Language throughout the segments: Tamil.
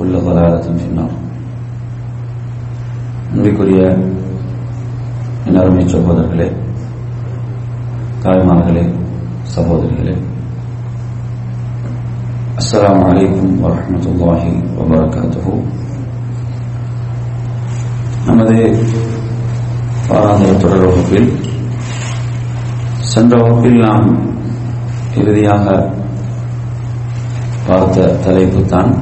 உள்ள கலாலத்தின் பின்னால். அன்பிற்குரிய எல்லாருமே சகோதரர்களே தாய்மார்களே சகோதரிகளே அஸ்லாம் அலைக்கும் வரமத்துல்லாஹி வபரகாத்து நமது வாராந்திர தொடர் வகுப்பில் சென்ற வகுப்பில் நாம் இறுதியாக பார்த்த தலைப்பு தான்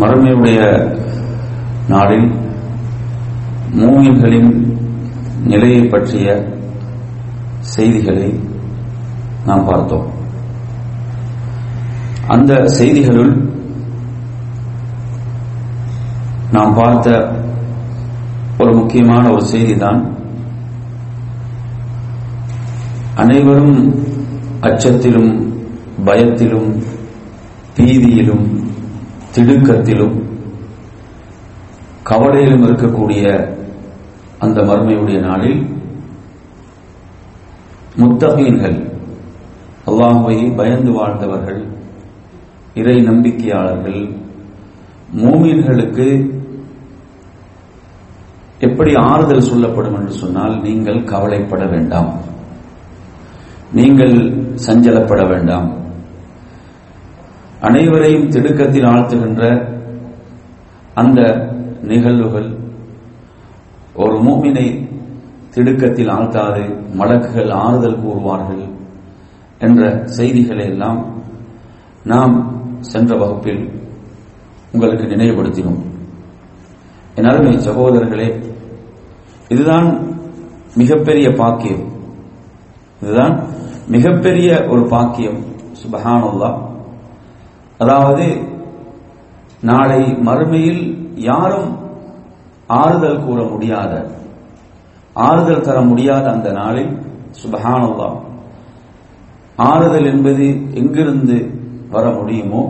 மறுமையுடைய நாளில் மூமின்களின் நிலையை பற்றிய செய்திகளை நாம் பார்த்தோம். அந்த செய்திகளுள் நாம் பார்த்த ஒரு முக்கியமான ஒரு செய்திதான் அனைவரும் அச்சத்திலும் பயத்திலும் பீதியிலும் திடுக்கத்திலும் கவலையிலும் இருக்கக்கூடிய அந்த மர்மையுடைய நாளில் முத்தகீன்கள் அல்லாஹுவை பயந்து வாழ்ந்தவர்கள் இறை நம்பிக்கையாளர்கள் மூமீன்களுக்கு எப்படி ஆறுதல் சொல்லப்படும் என்று சொன்னால் நீங்கள் கவலைப்பட வேண்டாம். நீங்கள் சஞ்சலப்பட வேண்டாம். அனைவரையும் திடுக்கத்தில் ஆழ்த்துகின்ற அந்த நிகழ்வுகள் ஒரு மூமினை திடுக்கத்தில் ஆழ்த்தாது மலக்குகள் ஆறுதல் கூறுவார்கள் என்ற செய்திகளை எல்லாம் நாம் சென்ற வகுப்பில் உங்களுக்கு நினைவுபடுத்தினோம். என் அருமை சகோதரர்களே இதுதான் மிகப்பெரிய பாக்கியம். இதுதான் மிகப்பெரிய ஒரு பாக்கியம். சுபஹானுல்லா அதாவது நாளை மறுமையில் யாரும் ஆறுதல் கூற முடியாத ஆறுதல் தர முடியாத அந்த நாளில் சுபஹானுல்லா ஆறுதல் என்பது எங்கிருந்து வர முடியுமோ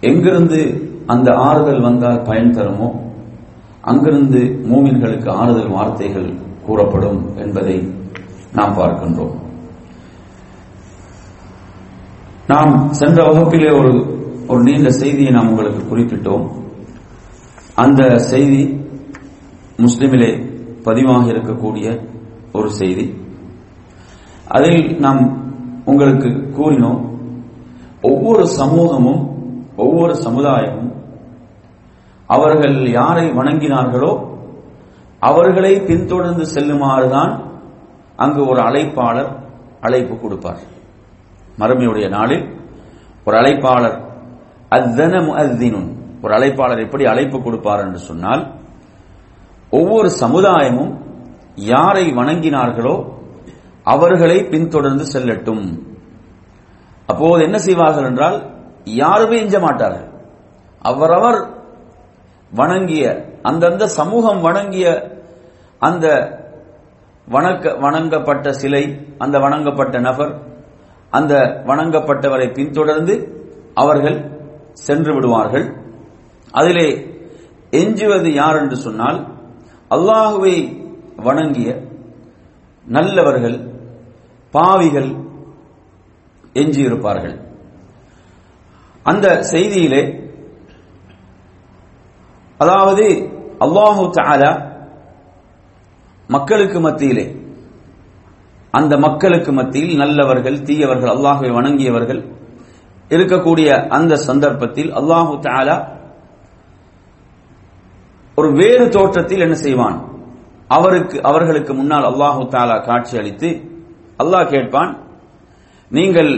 எங்கிருந்து அந்த ஆறுதல் வந்தால் பயன் தருமோ அங்கிருந்து மூமின்களுக்கு ஆறுதல் வார்த்தைகள் கூறப்படும் என்பதை நாம் பார்க்கின்றோம். நாம் சென்ற வகுப்பிலே ஒரு ஒரு நீண்ட செய்தியை நாம் உங்களுக்கு குறிப்பிட்டோம். அந்த செய்தி முஸ்லிமிலே பதிவாக இருக்கக்கூடிய ஒரு செய்தி. அதில் நாம் உங்களுக்கு கூறினோம் ஒவ்வொரு சமூகமும் ஒவ்வொரு சமுதாயமும் அவர்கள் யாரை வணங்கினார்களோ அவர்களை பின்தொடர்ந்து செல்லுமாறுதான் அங்கு ஒரு அழைப்பாளர் அழைப்பு கொடுப்பார். மறுமையுடைய நாளில் ஒரு அழைப்பாளர் அத்தன முஅத்தினுன் ஒரு அழைப்பாளர் எப்படி அழைப்பு கொடுப்பார் என்று சொன்னால் ஒவ்வொரு சமுதாயமும் யாரை வணங்கினார்களோ அவர்களை பின்தொடர்ந்து செல்லட்டும். அப்போது என்ன செய்வார்கள் என்றால் யாருமே எஞ்ச மாட்டார்கள். அவரவர் வணங்கிய அந்தந்த சமூகம் வணங்கிய அந்த வணக்க வணங்கப்பட்ட சிலை அந்த வணங்கப்பட்ட நபர் அந்த வணங்கப்பட்டவரை பின்தொடர்ந்து அவர்கள் சென்று விடுவார்கள். அதிலே எஞ்சுவது யார் என்று சொன்னால் அல்லாஹுவை வணங்கிய நல்லவர்கள் பாவிகள் எஞ்சியிருப்பார்கள். அந்த செய்தியிலே அதாவது அல்லாஹு தாலா மக்களுக்கு மத்தியிலே அந்த மக்களுக்கு மத்தியில் நல்லவர்கள் தீயவர்கள் அல்லாஹுவை வணங்கியவர்கள் இருக்கக்கூடிய அந்த சந்தர்ப்பத்தில் அல்லாஹு தாலா ஒரு வேறு தோற்றத்தில் என்ன செய்வான்? அவருக்கு அவர்களுக்கு முன்னால் அல்லாஹு தாலா காட்சி அளித்து அல்லாஹ் கேட்பான் நீங்கள்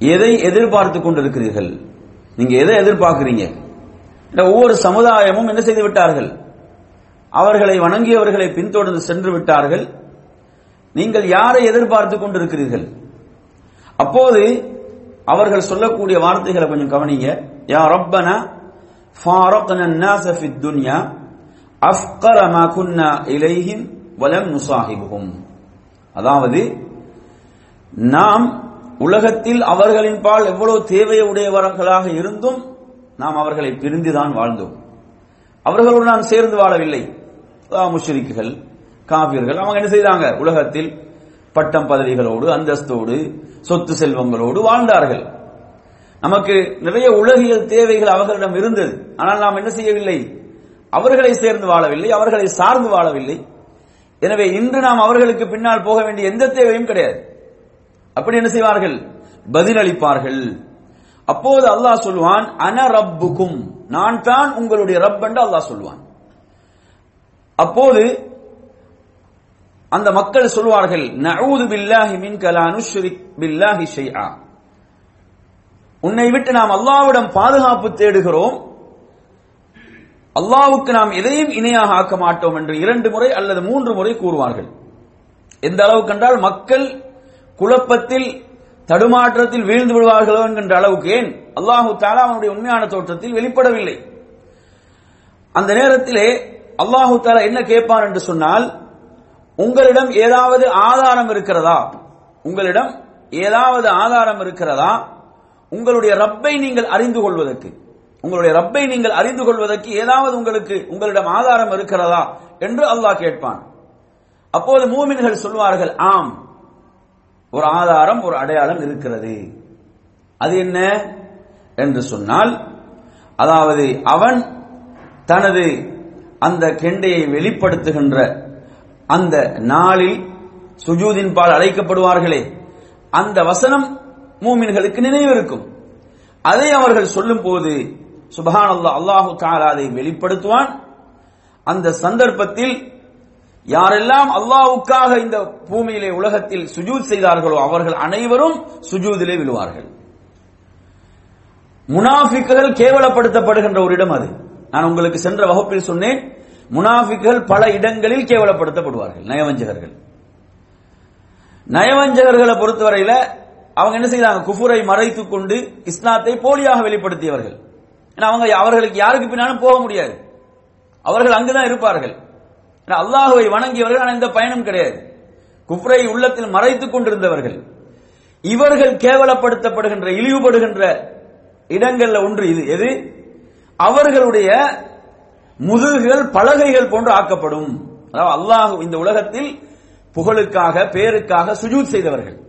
எதை எதிர்பார்த்து கொண்டிருக்கிறீர்கள்? நீங்க எதை எதிர்பார்க்கிறீங்க? இந்த ஒவ்வொரு சமுதாயமும் என்ன செய்து விட்டார்கள்? அவர்களை வணங்கியவர்களை பின்தொடர்ந்து சென்று விட்டார்கள். நீங்கள் யாரை எதிர்பார்த்து கொண்டிருக்கிறீர்கள் அப்போது அவர்கள் சொல்லக்கூடிய வார்த்தைகளை கொஞ்சம் கவனிங்க யா ரப்பனா ஃபாரக்னா الناس في الدنيا அஃப்கர ما كنا إليهم ولم نصاحبهم அதாவது நாம் உலகத்தில் அவர்களின் பால் எவ்வளவு தேவையுடையவர்களாக இருந்தும் நாம் அவர்களை பிரிந்துதான் வாழ்ந்தோம் அவர்களோடு நாம் சேர்ந்து வாழவில்லை முஷ்ரிக்குகள் காபியர்கள் அவங்க என்ன செய்தாங்க? உலகத்தில் பட்டம் பதவிகளோடு அந்தஸ்தோடு சொத்து செல்வங்களோடு வாழ்ந்தார்கள். நமக்கு நிறைய உலகியல் தேவைகள் அவர்களிடம் இருந்தது. ஆனால் நாம் என்ன செய்யவில்லை? அவர்களை சேர்ந்து வாழவில்லை அவர்களை சார்ந்து வாழவில்லை. எனவே இன்று நாம் அவர்களுக்கு பின்னால் போக வேண்டிய எந்த தேவையும் கிடையாது. அப்படி என்ன செய்வார்கள்? பதிலளிப்பார்கள். அப்போது அல்லாஹ் சொல்லுவான் அன ரப்புக்கும். நான் தான் உங்களுடைய ரப் என்று அல்லாஹ் சொல்லுவான் அப்போது அந்த மக்கள் சொல்வார்கள் நஊது பில்லாஹி மின் கலா பில்லாஹி ஷைஆ. உன்னை விட்டு நாம் அல்லாவிடம் பாதுகாப்பு தேடுகிறோம். அல்லாவுக்கு நாம் எதையும் இணையாக ஆக்க மாட்டோம் என்று இரண்டு முறை அல்லது மூன்று முறை கூறுவார்கள். எந்த அளவு கண்டால் மக்கள் குழப்பத்தில் தடுமாற்றத்தில் வீழ்ந்து விடுவார்களோ என்கின்ற அளவுக்கு ஏன்? அல்லாஹு தாலா அவனுடைய உண்மையான தோற்றத்தில் வெளிப்படவில்லை. அந்த நேரத்திலே அல்லாஹு தாலா என்ன கேட்பான் என்று சொன்னால் உங்களிடம் ஏதாவது ஆதாரம் இருக்கிறதா? உங்களிடம் ஏதாவது ஆதாரம் இருக்கிறதா? உங்களுடைய ரப்பை நீங்கள் அறிந்து கொள்வதற்கு உங்களுடைய ரப்பை நீங்கள் அறிந்து கொள்வதற்கு ஏதாவது உங்களுக்கு உங்களிடம் ஆதாரம் இருக்கிறதா என்று அல்லாஹ் கேட்பான். அப்போது மூமின்கள் சொல்வார்கள் ஆம் ஒரு ஆதாரம் ஒரு அடையாளம் இருக்கிறது. அது என்ன என்று சொன்னால் அதாவது அவன் தனது அந்த கெண்டையை வெளிப்படுத்துகின்ற அந்த நாளில் சுஜூதின் பால் அழைக்கப்படுவார்களே அந்த வசனம் மூமின்களுக்கு நினைவு இருக்கும். அதை அவர்கள் சொல்லும் போது சுபஹான் அல்லாஹ் அல்லாஹு தாலா அதை வெளிப்படுத்துவான். அந்த சந்தர்ப்பத்தில் யாரெல்லாம் அல்லாவுக்காக இந்த பூமியிலே உலகத்தில் சுஜூத் செய்தார்களோ அவர்கள் அனைவரும் சுஜூதிலே விழுவார்கள். முனாஃபிக்குகள் கேவலப்படுத்தப்படுகின்ற ஒரு இடம் அது. நான் உங்களுக்கு சென்ற வகுப்பில் சொன்னேன் முனாஃபிக்குகள் பல இடங்களில் கேவலப்படுத்தப்படுவார்கள் நயவஞ்சகர்கள். நயவஞ்சகர்களை பொறுத்தவரையில அவங்க என்ன செய்தாங்க குஃபுரை மறைத்துக் கொண்டு இஸ்லாத்தை போலியாக வெளிப்படுத்தியவர்கள். ஏன்னா அவங்க அவர்களுக்கு யாருக்கு பின்னாலும் போக முடியாது. அவர்கள் அங்குதான் இருப்பார்கள். ஏன்னா அல்லாஹுவை வணங்கியவர்கள் ஆனால் இந்த பயணம் கிடையாது. குஃப்ரை உள்ளத்தில் மறைத்துக் கொண்டிருந்தவர்கள். இவர்கள் கேவலப்படுத்தப்படுகின்ற இழிவுபடுகின்ற இடங்கள்ல ஒன்று இது. எது? அவர்களுடைய முதுகுகள் பலகைகள் போன்று ஆக்கப்படும். அதாவது அல்லாஹ் இந்த உலகத்தில் புகழுக்காக பேருக்காக சுஜூத் செய்தவர்கள்.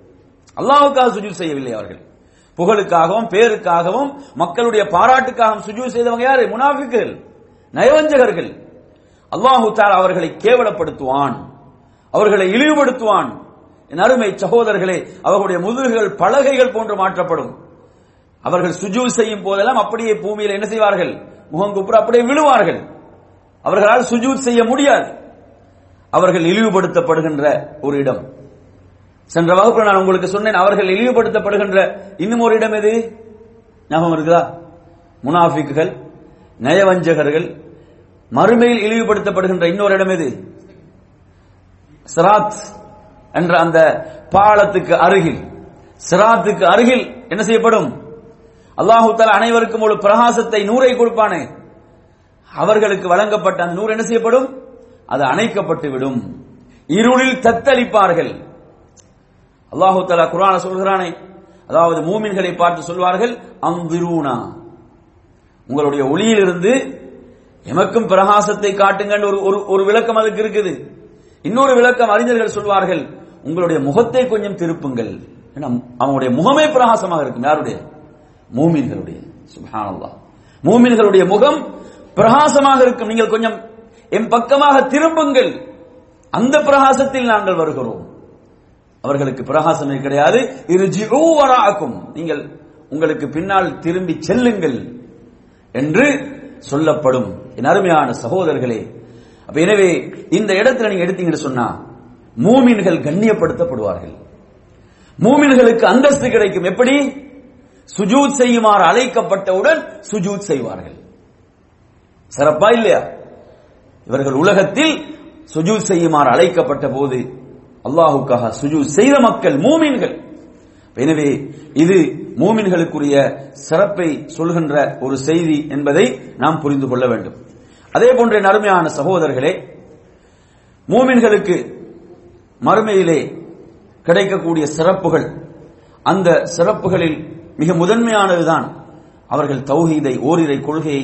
அல்லாஹுக்காக சுஜூத் செய்யவில்லை அவர்கள். புகழுக்காகவும் பேருக்காகவும் மக்களுடைய பாராட்டுக்காகவும் சுஜூத் செய்தவங்க யாரு? முனாஃபிக்குகள் நயவஞ்சகர்கள். அல்லாஹு தாலா அவர்களை கேவலப்படுத்துவான். அவர்களை இழிவுபடுத்துவான். என் அருமை சகோதரர்களே அவர்களுடைய முதுகுகள் பலகைகள் போன்று மாற்றப்படும். அவர்கள் சுஜூ செய்யும் போதெல்லாம் அப்படியே பூமியில் என்ன செய்வார்கள்? முகங்குப்புற அப்படியே விழுவார்கள். அவர்களால் சுஜூத் செய்ய முடியாது. அவர்கள் இழிவுபடுத்தப்படுகின்ற ஒரு இடம். சென்ற வகுப்பு நான் உங்களுக்கு சொன்னேன் அவர்கள் இழிவுபடுத்தப்படுகின்ற இன்னும் ஒரு இடம் எது? ஞாபகம் இருக்குதா? முனாஃபிக்குகள் நயவஞ்சகர்கள் மறுமையில் இழிவுபடுத்தப்படுகின்ற இன்னொரு இடம் எது? சிராத் என்ற அந்த பாலத்துக்கு அருகில். சிராத்துக்கு அருகில் என்ன செய்யப்படும்? அல்லாஹு அனைவருக்கும் ஒரு பிரகாசத்தை நூரை கொடுப்பானே. அவர்களுக்கு வழங்கப்பட்ட அந்த நூறு என்ன செய்யப்படும்? அது அணைக்கப்பட்டு விடும். இருளில் தத்தளிப்பார்கள். அல்லாஹு தலா குரான சொல்கிறானே அதாவது மூமின்களை பார்த்து சொல்வார்கள் அந்திரூனா உங்களுடைய ஒளியிலிருந்து எமக்கும் பிரகாசத்தை காட்டுங்கன்னு ஒரு ஒரு ஒரு விளக்கம் அதுக்கு இருக்குது. இன்னொரு விளக்கம் அறிஞர்கள் சொல்வார்கள் உங்களுடைய முகத்தை கொஞ்சம் திருப்புங்கள். அவனுடைய முகமே பிரகாசமாக இருக்கும். யாருடைய? மூமின்களுடைய. சுப்ஹானல்லாஹ். மூமின்களுடைய முகம் பிரகாசமாக இருக்கும். நீங்கள் கொஞ்சம் என் பக்கமாக திரும்புங்கள். அந்த பிரகாசத்தில் நாங்கள் வருகிறோம். அவர்களுக்கு பிரகாசமே கிடையாது. இரு நீங்கள் உங்களுக்கு பின்னால் திரும்பி செல்லுங்கள் என்று சொல்லப்படும். என் அருமையான சகோதரர்களே அப்ப எனவே இந்த இடத்துல நீங்க எடுத்தீங்கன்னு சொன்னா மூமின்கள் கண்ணியப்படுத்தப்படுவார்கள். மூமின்களுக்கு அந்தஸ்து கிடைக்கும். எப்படி? சுஜூத் செய்யுமாறு அழைக்கப்பட்டவுடன் சுஜூத் செய்வார்கள். சிறப்பா இல்லையா? இவர்கள் உலகத்தில் சுஜூ செய்யுமாறு அழைக்கப்பட்ட போது அல்லாஹுக்காக சுஜூ செய்த மக்கள் மூமின்கள். எனவே இது மூமின்களுக்குரிய சிறப்பை சொல்கின்ற ஒரு செய்தி என்பதை நாம் புரிந்து கொள்ள வேண்டும். அதே போன்ற என் அருமையான சகோதரர்களே மூமின்களுக்கு மறுமையிலே கிடைக்கக்கூடிய சிறப்புகள் அந்த சிறப்புகளில் மிக முதன்மையானதுதான் அவர்கள் தௌஹீதை ஓரிரை கொள்கையை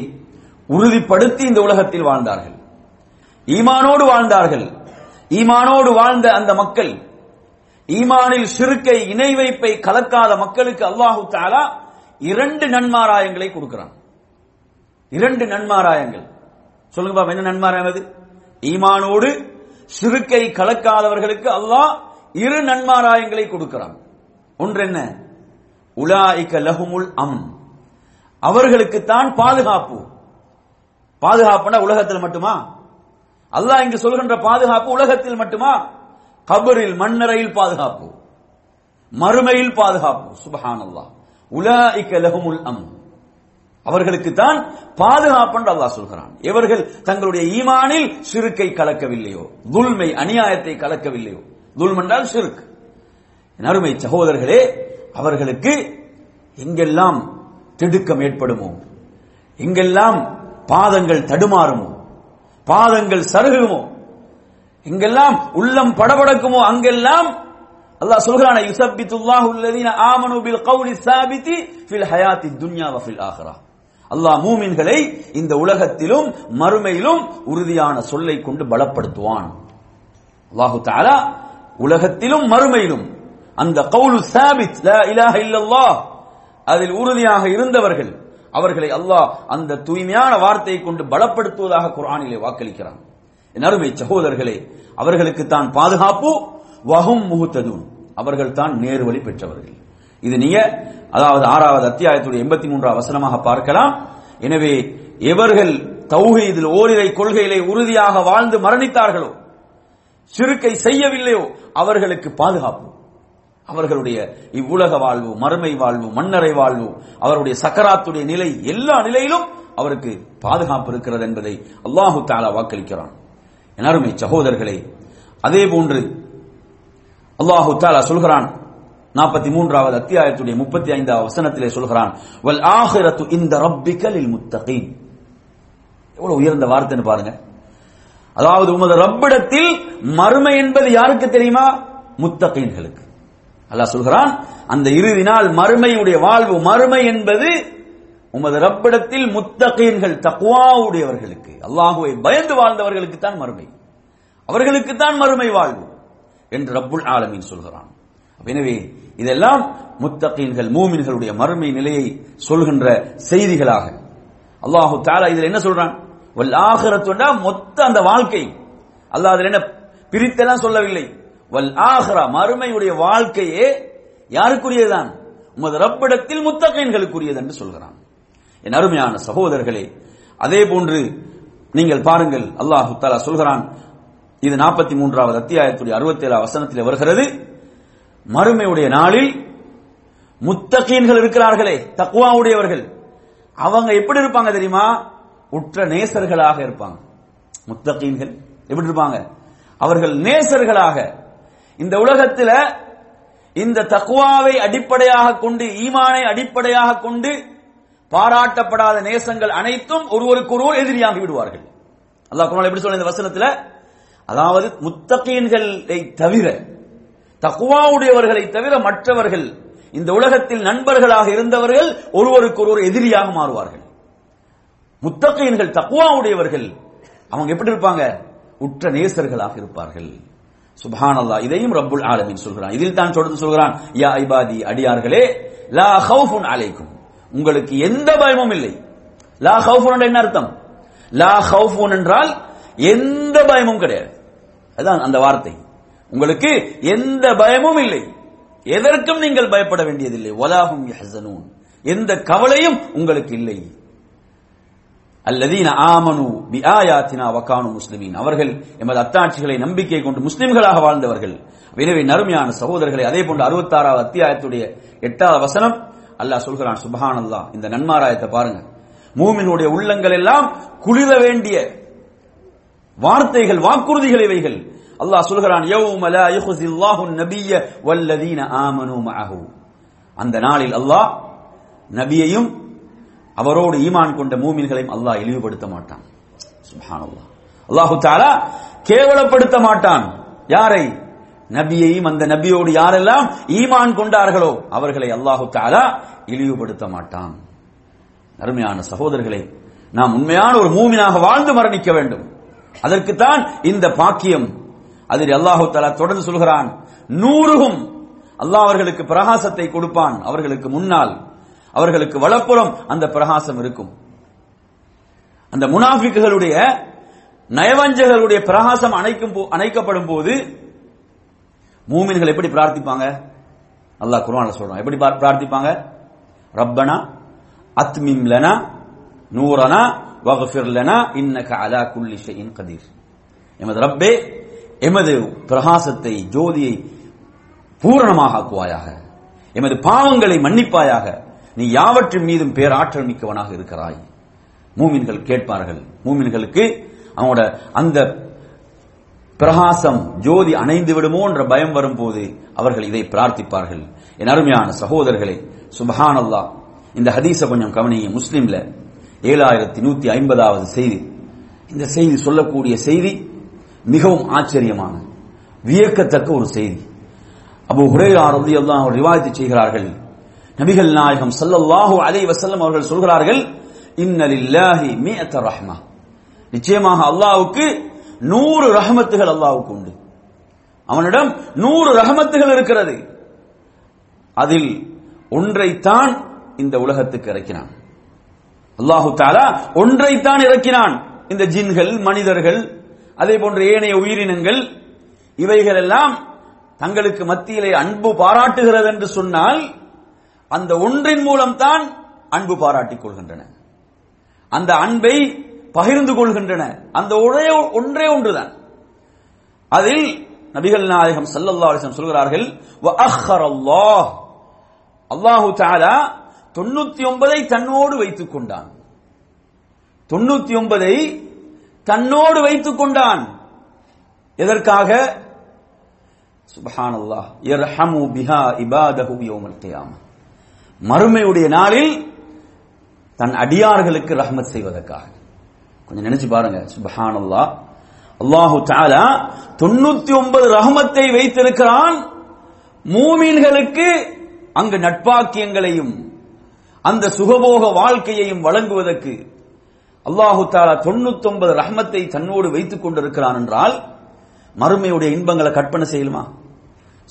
உறுதிப்படுத்தி இந்த உலகத்தில் வாழ்ந்தார்கள். ஈமானோடு வாழ்ந்தார்கள். ஈமானோடு வாழ்ந்த அந்த மக்கள் ஈமானில் சிறுக்கை இணை வைப்பை கலக்காத மக்களுக்கு அல்லாஹு தாலா இரண்டு நன்மாராயங்களை கொடுக்கிறான். இரண்டு நன்மாராயங்கள். சொல்லுங்க பாப்பா என்ன நன்மாராயம் அது? ஈமானோடு சிறுக்கை கலக்காதவர்களுக்கு அல்லாஹ் இரு நன்மாராயங்களை கொடுக்கிறான். ஒன்று என்ன? உலாய்க லஹுமுல் அம் அவர்களுக்கு தான் பாதுகாப்பு. பாதுகாப்புனா உலகத்தில் மட்டுமா? அல்லாஹ் இங்கு சொல்கின்ற பாதுகாப்பு உலகத்தில் மட்டுமா? கபரில் மண்ணறையில் பாதுகாப்பு. மறுமையில் பாதுகாப்பு. சுபஹான் அல்லாஹ் உலாய்க லஹுமுல் அம் அவர்களுக்கு தான் பாதுகாப்பு என்று அல்லாஹ் சொல்கிறான். இவர்கள் தங்களுடைய ஈமானில் சிறுக்கை கலக்கவில்லையோ துல்மை அநியாயத்தை கலக்கவில்லையோ. துல்ம் என்றால் சிறுக்கு. அருமை சகோதரர்களே அவர்களுக்கு எங்கெல்லாம் திடுக்கம் ஏற்படுமோ எங்கெல்லாம் பாதங்கள் தடுமாறுமோ? பாதங்கள் சருகுமோ? எங்கெல்லாம் உள்ளம் படபடக்குமோ? அங்கெல்லாம் அல்லாஹ் சொல்கிறான யுசப்பித்துல்லாஹு அல்லதீன ஆமனு பில் கௌலி சாபிதி ஃபில் ஹயாத்தி துன்யா வ ஃபில் ஆஹிரா. அல்லாஹ் மூமின்களை இந்த உலகத்திலும் மறுமையிலும் உறுதியான சொல்லை கொண்டு பலப்படுத்துவான். அல்லாஹு தாலா உலகத்திலும் மறுமையிலும் அந்த கவுலு சாபித் லா இலாஹ இல்லல்லாஹ் அதில் உறுதியாக இருந்தவர்கள் அவர்களை அல்லாஹ் அந்த தூய்மையான வார்த்தையை கொண்டு பலப்படுத்துவதாக குரானிலே வாக்களிக்கிறான். என் அருமை சகோதரர்களே அவர்களுக்கு தான் பாதுகாப்பு வகும் முகுத்ததும் அவர்கள் தான் நேர்வழி பெற்றவர்கள். இது நீங்க அதாவது ஆறாவது அத்தியாயத்துடைய எண்பத்தி மூன்றாம் வசனமாக பார்க்கலாம். எனவே எவர்கள் தௌஹீதில் ஓரிரை கொள்கையிலே உறுதியாக வாழ்ந்து மரணித்தார்களோ சிறுக்கை செய்யவில்லையோ அவர்களுக்கு பாதுகாப்பு. அவர்களுடைய இவ்வுலக வாழ்வு மறுமை வாழ்வு மன்னரை வாழ்வு அவருடைய சக்கராத்துடைய நிலை எல்லா நிலையிலும் அவருக்கு பாதுகாப்பு இருக்கிறது என்பதை அல்லாஹு தாலா வாக்களிக்கிறான். எனருமை சகோதரர்களே அதே போன்று அல்லாஹு தாலா சொல்கிறான் நாற்பத்தி மூன்றாவது அத்தியாயத்துடைய முப்பத்தி ஐந்தாவது வசனத்திலே சொல்கிறான் வல் ஆஹிரத்து இந்த ரப்பிக்கலில் முத்தகீன். எவ்வளவு உயர்ந்த வார்த்தைன்னு பாருங்க. அதாவது உமது ரப்பிடத்தில் மறுமை என்பது யாருக்கு தெரியுமா? முத்தகைன்களுக்கு. அல்லாஹ் சொல்கிறான் அந்த இறுதி நாள் மறுமையுடைய வாழ்வு மறுமை என்பது உமது ரப்பிடத்தில் முத்தகையன்கள் தக்குவாவுடையவர்களுக்கு அல்லாஹுவை பயந்து வாழ்ந்தவர்களுக்கு தான் மறுமை. அவர்களுக்கு தான் மறுமை வாழ்வு என்று ரப்புல் ஆலமீன் சொல்கிறான். எனவே இதெல்லாம் முத்தகீன்கள் மூமின்களுடைய மறுமை நிலையை சொல்கின்ற செய்திகளாக. அல்லாஹு தாலா இதில் என்ன சொல்றான்? வல் மொத்த அந்த வாழ்க்கை. அல்லாஹ் அதில் என்ன பிரித்தெல்லாம் சொல்லவில்லை. வல் ஆஹ்ரா மறுமையுடைய வாழ்க்கையே யாருக்குரியதுதான்? உமது ரப்பிடத்தில் முத்தகைன்களுக்குரியது என்று சொல்கிறான். என் அருமையான சகோதரர்களே அதே போன்று நீங்கள் பாருங்கள் அல்லாஹு தாலா சொல்கிறான் இது நாற்பத்தி மூன்றாவது அத்தியாயத்துடைய அறுபத்தி ஏழாவது வசனத்தில் வருகிறது மறுமையுடைய நாளில் முத்தகீன்கள் இருக்கிறார்களே தக்குவா உடையவர்கள் அவங்க எப்படி இருப்பாங்க தெரியுமா? உற்ற நேசர்களாக இருப்பாங்க. முத்தகீன்கள் எப்படி இருப்பாங்க? அவர்கள் நேசர்களாக இந்த உலகத்தில் இந்த தக்குவாவை அடிப்படையாக கொண்டு ஈமானை அடிப்படையாக கொண்டு பாராட்டப்படாத நேசங்கள் அனைத்தும் ஒருவருக்கு ஒருவர் எதிரியாகி விடுவார்கள். அல்லாஹ் குமார் எப்படி சொல்ல இந்த வசனத்துல? அதாவது முத்தகீன்களை தவிர தக்குவாவுடையவர்களை தவிர மற்றவர்கள் இந்த உலகத்தில் நண்பர்களாக இருந்தவர்கள் ஒருவருக்கு ஒருவர் எதிரியாக மாறுவார்கள். முத்தகையன்கள் தக்குவாவுடையவர்கள் அவங்க எப்படி இருப்பாங்க? உற்ற நேசர்களாக இருப்பார்கள். சுப்ஹானல்லாஹ் இதையும் ரப்புல் ஆலமின் சொல்கிறான். இதில் தான் தொடர்ந்து சொல்கிறான் யா ஐபாதி அடியார்களே லா ஹவுஃபுன் அலைக்கும். உங்களுக்கு எந்த பயமும் இல்லை. லா ஹவுஃபுன் என்ன அர்த்தம்? லா ஹவுஃபுன் என்றால் எந்த பயமும் கிடையாது. அதான் அந்த வார்த்தை. உங்களுக்கு எந்த பயமும் இல்லை. எதற்கும் நீங்கள் பயப்பட வேண்டியதில்லை. வலாஹும் எந்த கவலையும் உங்களுக்கு இல்லை. அல்லதீன ஆமனு பி ஆயாத்தினா வக்கானு முஸ்லிமீன். அவர்கள் எமது அத்தாட்சிகளை நம்பிக்கை கொண்டு முஸ்லிம்களாக வாழ்ந்தவர்கள். எனவே நறுமையான சகோதரர்களை அதே போன்று அறுபத்தாறாவது அத்தியாயத்துடைய எட்டாவது வசனம் அல்லாஹ் சொல்கிறான் சுபஹான் அல்லாஹ் இந்த நன்மாராயத்தை பாருங்க. மூமினுடைய உள்ளங்கள் எல்லாம் குளிர வேண்டிய வார்த்தைகள் வாக்குறுதிகள் இவைகள். அல்லாஹ் சொல்கிறான் யௌம லா யுஹ்ஸில்லாஹு நபிய வல்லதீன ஆமனு மஅஹு. அந்த நாளில் அல்லாஹ் நபியையும் அவரோடு ஈமான் கொண்ட மூமின்களையும் அல்லாஹ் இழிவுபடுத்த மாட்டான். அல்லாஹு தாலா கேவலப்படுத்த மாட்டான். யாரை? நபியையும் அந்த நபியோடு யாரெல்லாம் ஈமான் கொண்டார்களோ அவர்களை அல்லாஹு தாலா இழிவுபடுத்த மாட்டான். அருமையான சகோதரர்களே நாம் உண்மையான ஒரு மூமினாக வாழ்ந்து மரணிக்க வேண்டும். அதற்குத்தான் இந்த பாக்கியம். அதில் அல்லாஹு தாலா தொடர்ந்து சொல்கிறான் நூறுகும். அல்லாஹ் அவர்களுக்கு பிரகாசத்தை கொடுப்பான். அவர்களுக்கு முன்னால் அவர்களுக்கு வலப்புறம் அந்த பிரகாசம் இருக்கும். அந்த முனாஃபிக்குகளுடைய நயவஞ்சகர்களுடைய பிரகாசம் அணைக்கும் போ- அணைக்கப்படும் போது மூமின்கள் எப்படி பிரார்த்திப்பாங்க? அல்லாஹ் குர்ஆன்ல சொல்றான். எப்படி பிரார்த்திப்பாங்க? ரப்பனா அத்மிம் லனா நூரனா வகஃபிர் லனா இன்னக அலா குல்லி ஷைஇன் கதீர். எமது ரப்பே எமது பிரகாசத்தை ஜோதியை பூரணமாக ஆக்குவாயாக எமது பாவங்களை மன்னிப்பாயாக. நீ யாவற்றின் மீதும் பேராற்றல் மிக்கவனாக இருக்கிறாய்? மூமின்கள் கேட்பார்கள். மூமின்களுக்கு அவனோட அந்த பிரகாசம் ஜோதி அணைந்து விடுமோ என்ற பயம் வரும்போது அவர்கள் இதை பிரார்த்திப்பார்கள். என் அருமையான சகோதரர்களே சுபஹான் இந்த ஹதீஸ கொஞ்சம் கவனிங்க. முஸ்லீம்ல ஏழாயிரத்தி நூத்தி ஐம்பதாவது செய்தி. இந்த செய்தி சொல்லக்கூடிய செய்தி மிகவும் ஆச்சரியமான வியக்கத்தக்க ஒரு செய்தி. அபு ஹுரேரா ரலியல்லாஹு அவர் ரிவாயத்து செய்கிறார்கள் நபிகள் நாயகம் சல்லல்லாஹு அலை வசல்லம் அவர்கள் சொல்கிறார்கள் இன்னலில்லாஹி மியத்த ரஹ்மா. நிச்சயமாக அல்லாவுக்கு நூறு ரஹமத்துகள் அல்லாவுக்கு உண்டு. அவனிடம் நூறு ரஹமத்துகள் இருக்கிறது. அதில் ஒன்றைத்தான் இந்த உலகத்துக்கு இறக்கினான். அல்லாஹு தாலா ஒன்றைத்தான் இறக்கினான். இந்த ஜின்கள் மனிதர்கள் அதே போன்ற ஏனைய உயிரினங்கள் இவைகள் எல்லாம் தங்களுக்கு மத்தியிலே அன்பு பாராட்டுகிறது என்று சொன்னால் அந்த ஒன்றின் மூலம்தான் அன்பு பாராட்டிக் கொள்கின்றன. அந்த அன்பை பகிர்ந்து கொள்கின்றன. அந்த ஒரே ஒன்றே ஒன்றுதான். அதில் நபிகள் நாயகம் ஸல்லல்லாஹு சொல்கிறார்கள் அல்லாஹ் அல்லாஹு தாலா தொண்ணூத்தி ஒன்பதை தன்னோடு வைத்துக் கொண்டான். தொண்ணூத்தி ஒன்பதை தன்னோடு வைத்துக் கொண்டான். எதற்காக? சுபஹானல்லாஹ். இர்ஹமு பிஹா இபாதஹு யோமல் கியாமah மறுமையுடைய நாளில் தன் அடியார்களுக்கு ரஹ்மத் செய்வதற்காக. கொஞ்சம் நினைச்சு பாருங்க. சுபஹானல்லா அல்லாஹு தாலா தொண்ணூத்தி ஒன்பது ரஹமத்தை வைத்திருக்கிறான். மூமீன்களுக்கு அங்கு நட்பாக்கியங்களையும் அந்த சுகபோக வாழ்க்கையையும் வழங்குவதற்கு அல்லாஹு தாலா 99 ரஹமத்தை தன்னோடு வைத்துக் கொண்டிருக்கிறான் என்றால் மறுமையுடைய இன்பங்களை கற்பனை செய்யலுமா?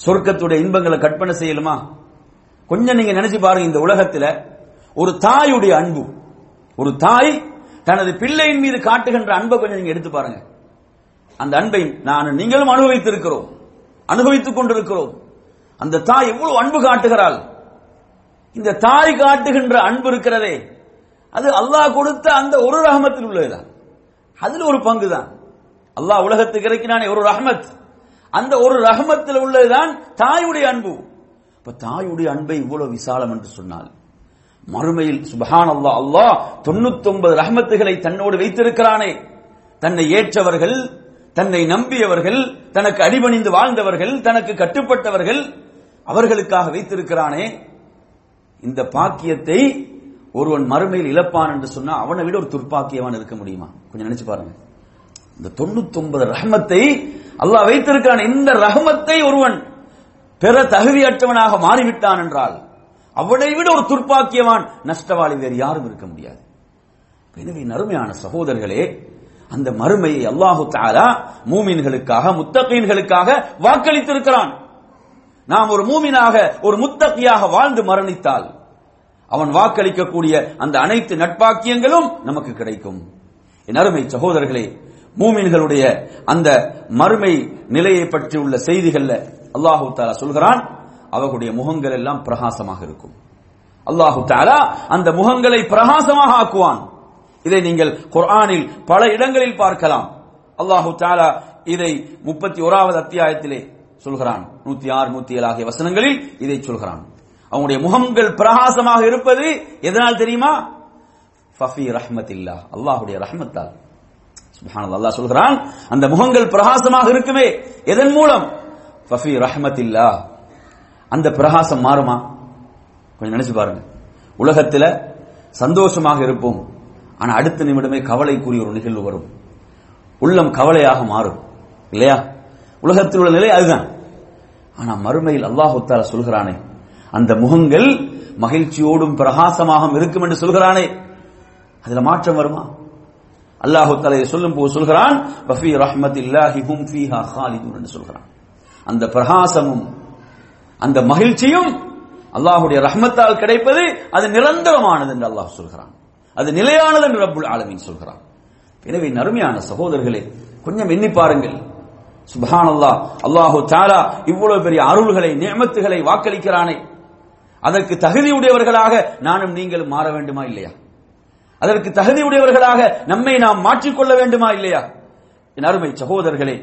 சொர்க்கத்துடைய இன்பங்களை கற்பனை செய்யலுமா? கொஞ்சம் நீங்க நினைச்சு பாருங்க இந்த உலகத்துல ஒரு தாயுடைய அன்பு. ஒரு தாய் தனது பிள்ளையின் மீது காட்டுகின்ற அன்பை கொஞ்சம் நீங்க எடுத்து பாருங்க. அந்த அன்பை நான் நீங்களும் அனுபவித்திருக்கிறோம். அனுபவித்துக் கொண்டிருக்கிறோம். அந்த தாய் எவ்வளவு அன்பு காட்டுகிறாள். இந்த தாய் காட்டுகின்ற அன்பு இருக்கிறதே. அது அல்லாஹ் கொடுத்த அந்த ஒரு ரஹமத்தில் உள்ளதுதான். அதுல ஒரு பங்கு தான் அல்லாஹ் உலகத்துக்கு இறக்கினானே ஒரு ரஹமத். அந்த ஒரு ரஹமத்தில் உள்ளதுதான் தாயுடைய அன்பு. இப்ப தாயுடைய அன்பை இவ்வளவு விசாலம் என்று சொன்னால் மறுமையில் சுபஹான் அல்லாஹ் அல்லாஹ் தொண்ணூத்தொன்பது ரஹமத்துகளை தன்னோடு வைத்திருக்கிறானே. தன்னை ஏற்றவர்கள் தன்னை நம்பியவர்கள் தனக்கு அடிபணிந்து வாழ்ந்தவர்கள் தனக்கு கட்டுப்பட்டவர்கள் அவர்களுக்காக வைத்திருக்கிறானே. இந்த பாக்கியத்தை ஒருவன் மறுமையில் இழப்பான் என்று சொன்னா அவனை விட ஒரு துர்ப்பாக்கியவன் இருக்க முடியுமா? கொஞ்சம் நினைச்சு பாருங்க. இந்த தொண்ணூத்தி ரஹமத்தை அல்லாஹ் வைத்திருக்கிறான். இந்த ரஹமத்தை ஒருவன் பெற தகுதியற்றவனாக மாறிவிட்டான் என்றால் அவனை விட ஒரு துர்ப்பாக்கியவான் நஷ்டவாளி வேறு யாரும் இருக்க முடியாது. எனவே நறுமையான சகோதரர்களே அந்த மறுமையை அல்லாஹு தாலா மூமின்களுக்காக முத்தகீன்களுக்காக வாக்களித்திருக்கிறான். நாம் ஒரு மூமினாக ஒரு முத்தகியாக வாழ்ந்து மரணித்தால் அவன் வாக்களிக்கக்கூடிய அந்த அனைத்து நட்பாக்கியங்களும் நமக்கு கிடைக்கும். என் அருமை சகோதரர்களே மூமின்களுடைய அந்த மறுமை நிலையை பற்றி உள்ள செய்திகள்ல அல்லாஹு தாலா சொல்கிறான் அவர்களுடைய முகங்கள் எல்லாம் பிரகாசமாக இருக்கும். அல்லாஹு தாலா அந்த முகங்களை பிரகாசமாக ஆக்குவான். இதை நீங்கள் குர்ஆனில் பல இடங்களில் பார்க்கலாம். அல்லாஹு தாலா இதை முப்பத்தி ஓராவது அத்தியாயத்திலே சொல்கிறான். நூத்தி ஆறு நூத்தி ஏழு ஆகிய வசனங்களில் இதை சொல்கிறான். அவங்களுடைய முகங்கள் பிரகாசமாக இருப்பது எதனால் தெரியுமா? ஃபஃபி ரஹ்மத்தில்லா அல்லாஹுடைய ரஹ்மத்தால். சுப்ஹானல்லாஹ் அல்லாஹ் சொல்கிறான் அந்த முகங்கள் பிரகாசமாக இருக்குமே. எதன் மூலம்? ஃபஃபி ரஹ்மத்தில்லா அந்த பிரகாசம் மாறுமா? கொஞ்சம் நினைச்சு பாருங்க. உலகத்துல சந்தோஷமாக இருப்போம். ஆனா அடுத்த நிமிடமே கவலைக்குரிய ஒரு நிகழ்வு வரும். உள்ளம் கவலையாக மாறும். இல்லையா? உலகத்தில் உள்ள நிலை அதுதான். ஆனா மறுமையில் அல்லாஹுத்தால சொல்கிறானே அந்த முகங்கள் மகிழ்ச்சியோடும் பிரகாசமாக இருக்கும் என்று சொல்கிறானே. அதுல மாற்றம் வருமா? அல்லாஹு தலையை சொல்லும் போது சொல்கிறான் பஃபி ரஹ்மத்தில்லாஹி ஹும் ஃபீஹா ஹாலிதூன் என்று சொல்கிறான். அந்த பிரகாசமும் அந்த மகிழ்ச்சியும் அல்லாஹுடைய ரஹ்மத்தால் கிடைப்பது அது நிரந்தரமானது என்று அல்லாஹ் சொல்கிறான். அது நிலையானது என்று ரப்புல் ஆலமின் சொல்கிறான். எனவே நறுமையான சகோதரர்களே கொஞ்சம் எண்ணி பாருங்கள். சுபஹான் அல்லாஹ் அல்லாஹு தாலா இவ்வளவு பெரிய அருள்களை நியமத்துகளை வாக்களிக்கிறானே. அதற்கு தகுதியுடையவர்களாக நானும் நீங்களும் மாற வேண்டுமா இல்லையா? அதற்கு தகுதியுடையவர்களாக நம்மை நாம் மாற்றிக்கொள்ள வேண்டுமா இல்லையா? என் அருமை சகோதரர்களே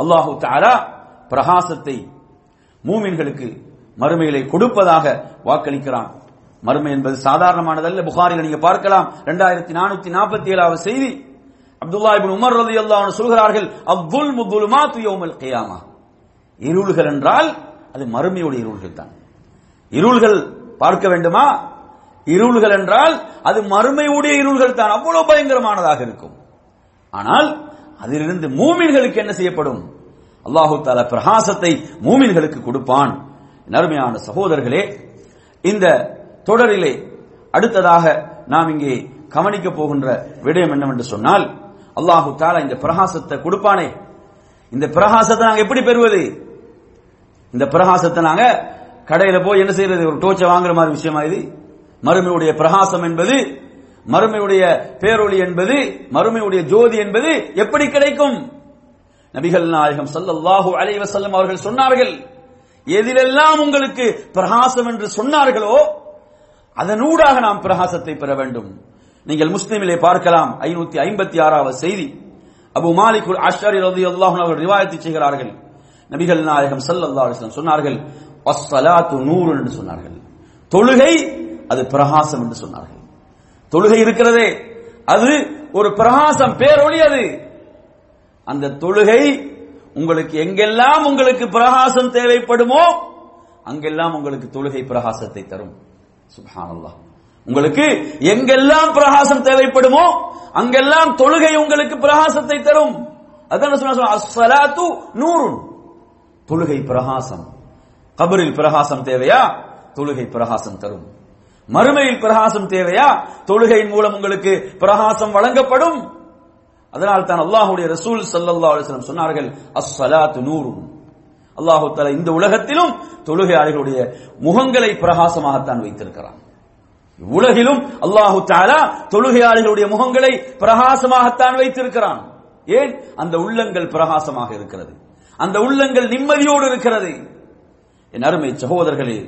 அல்லாஹு தாலா பிரகாசத்தை மூமின்களுக்கு மறுமையிலே கொடுப்பதாக வாக்களிக்கிறான். மறுமை என்பது சாதாரணமானதல்ல. புகாரில் நீங்க பார்க்கலாம். இரண்டாயிரத்தி நானூத்தி நாற்பத்தி ஏழாவது செய்தி. அப்துல்லா இபின் உமர் ரதி அல்லாஹ் சொல்கிறார்கள் அப்துல் முதுலுமா துயோமல் கையாமா. இருள்கள் என்றால் அது மறுமையுடைய இருள்கள் தான். இருள்கள் பார்க்க வேண்டுமா? இருள்கள் என்றால் அது மறுமையுடைய இருள்கள் தான். அவ்வளவு பயங்கரமானதாக இருக்கும். ஆனால் அதிலிருந்து மூமின்களுக்கு என்ன செய்யப்படும்? அல்லாஹு தாலா பிரகாசத்தை மூமின்களுக்கு கொடுப்பான். நறுமையான சகோதரர்களே இந்த தொடரிலே அடுத்ததாக நாம் இங்கே கவனிக்க போகின்ற விடயம் என்னவென்று சொன்னால் அல்லாஹு தாலா இந்த பிரகாசத்தை கொடுப்பானே. இந்த பிரகாசத்தை நாங்க எப்படி பெறுவது? இந்த பிரகாசத்தை நாங்க கடையில போய் என்ன செய்யறது ஒரு டோச்சை வாங்குற மாதிரி விஷயமா இது? மறுமையுடைய பிரகாசம் என்பது மறுமையுடைய பேரொளி என்பது மறுமையுடைய ஜோதி என்பது எப்படி கிடைக்கும்? நபிகள் நாயகம் சல்லல்லாஹு அலைவசல்லம் அவர்கள் சொன்னார்கள் எதிலெல்லாம் உங்களுக்கு பிரகாசம் என்று சொன்னார்களோ அதனூடாக நாம் பிரகாசத்தை பெற வேண்டும். நீங்கள் முஸ்லிமிலே பார்க்கலாம் ஐநூத்தி ஐம்பத்தி ஆறாவது செய்தி. அபு மாலிகுல் அஷ்அரி ரதி அன்ஹு அவர்கள் ரிவாயத்து செய்கிறார்கள். நபிகள் நாயகம் ஸல்லல்லாஹு அலைஹி சொன்னார்கள் அஸ்ஸலாத்து நூறு என்று சொன்னார்கள். தொழுகை அது பிரகாசம் என்று சொன்னார்கள். தொழுகை இருக்கிறதே அது ஒரு பிரகாசம் பேரொழி அது அந்த தொழுகை உங்களுக்கு எங்கெல்லாம் உங்களுக்கு பிரகாசம் தேவைப்படுமோ அங்கெல்லாம் உங்களுக்கு தொழுகை பிரகாசத்தை தரும். சுப்ஹானல்லாஹ். உங்களுக்கு எங்கெல்லாம் பிரகாசம் தேவைப்படுமோ அங்கெல்லாம் தொழுகை உங்களுக்கு பிரகாசத்தை தரும். அதான் சொன்ன அஸ்ஸலாத்து தொழுகை பிரகாசம். கபரில் பிரகாசம் தேவையா? தொழுகை பிரகாசம் தரும். மறுமையில் பிரகாசம் தேவையா? தொழுகையின் மூலம் உங்களுக்கு பிரகாசம் வழங்கப்படும். அதனால் தான் அல்லாஹுடைய ரசூல் சல்லல்லா அலிஸ்லம் சொன்னார்கள் அஸ்ஸலாத்து நூறு அல்லாஹு தஆலா இந்த உலகத்திலும் தொழுகையாளிகளுடைய முகங்களை பிரகாசமாகத்தான் வைத்திருக்கிறான். உலகிலும் அல்லாஹு தாலா தொழுகையாளிகளுடைய முகங்களை பிரகாசமாகத்தான் வைத்திருக்கிறான். ஏன்? அந்த உள்ளங்கள் பிரகாசமாக இருக்கிறது. அந்த உள்ளங்கள் நிம்மதியோடு இருக்கிறது. என் அருமை சகோதரர்களே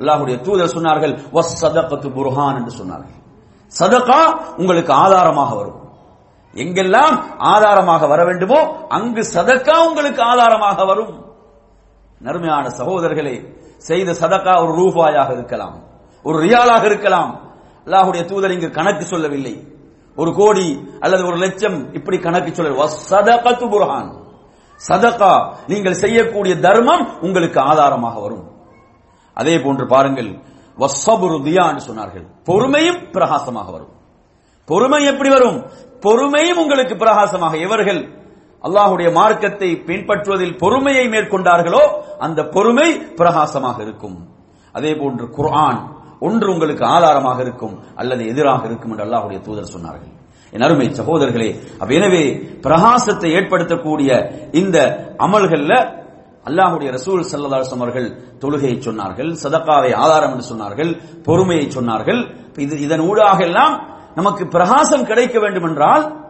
அல்லாஹுடைய தூதர் சொன்னார்கள் வஸ் புர்ஹான் என்று சொன்னார்கள். சதகா உங்களுக்கு ஆதாரமாக வரும். எங்கெல்லாம் ஆதாரமாக வர வேண்டுமோ அங்கு சதக்கா உங்களுக்கு ஆதாரமாக வரும். நறுமையான சகோதரர்களே செய்த சதக்கா ஒரு ரூபாயாக இருக்கலாம் ஒரு ரியாலாக இருக்கலாம். அல்லாஹுடைய தூதர் இங்கு கணக்கு சொல்லவில்லை. ஒரு கோடி அல்லது ஒரு லட்சம் இப்படி கணக்கு சொல்ல சதகத்து புர்ஹான். சதகா நீங்கள் செய்யக்கூடிய தர்மம் உங்களுக்கு ஆதாரமாக வரும். அதே போன்று பாருங்கள் வசபுரு தியான்னு சொன்னார்கள். பொறுமையும் பிரகாசமாக வரும். பொறுமை எப்படி வரும்? பொறுமையும் உங்களுக்கு பிரகாசமாக. இவர்கள் அல்லாஹுடைய மார்க்கத்தை பின்பற்றுவதில் பொறுமையை மேற்கொண்டார்களோ அந்த பொறுமை பிரகாசமாக இருக்கும். அதே போன்று குர்ஆன் ஒன்று உங்களுக்கு ஆதாரமாக இருக்கும் அல்லது எதிராக இருக்கும் என்று அல்லாஹுடைய தூதர் சொன்னார்கள். என் அருமை சகோதரர்களே எனவே பிரகாசத்தை ஏற்படுத்தக்கூடிய இந்த அமல்கள்ல அல்லாஹுடைய ரசூல் ஸல்லல்லாஹு அவர்கள் தொழுகையை சொன்னார்கள் சதக்காவை ஆதாரம் என்று சொன்னார்கள் பொறுமையை சொன்னார்கள். இது இதன் ஊடாக எல்லாம் நமக்கு பிரகாசம் கிடைக்க வேண்டும் என்றால்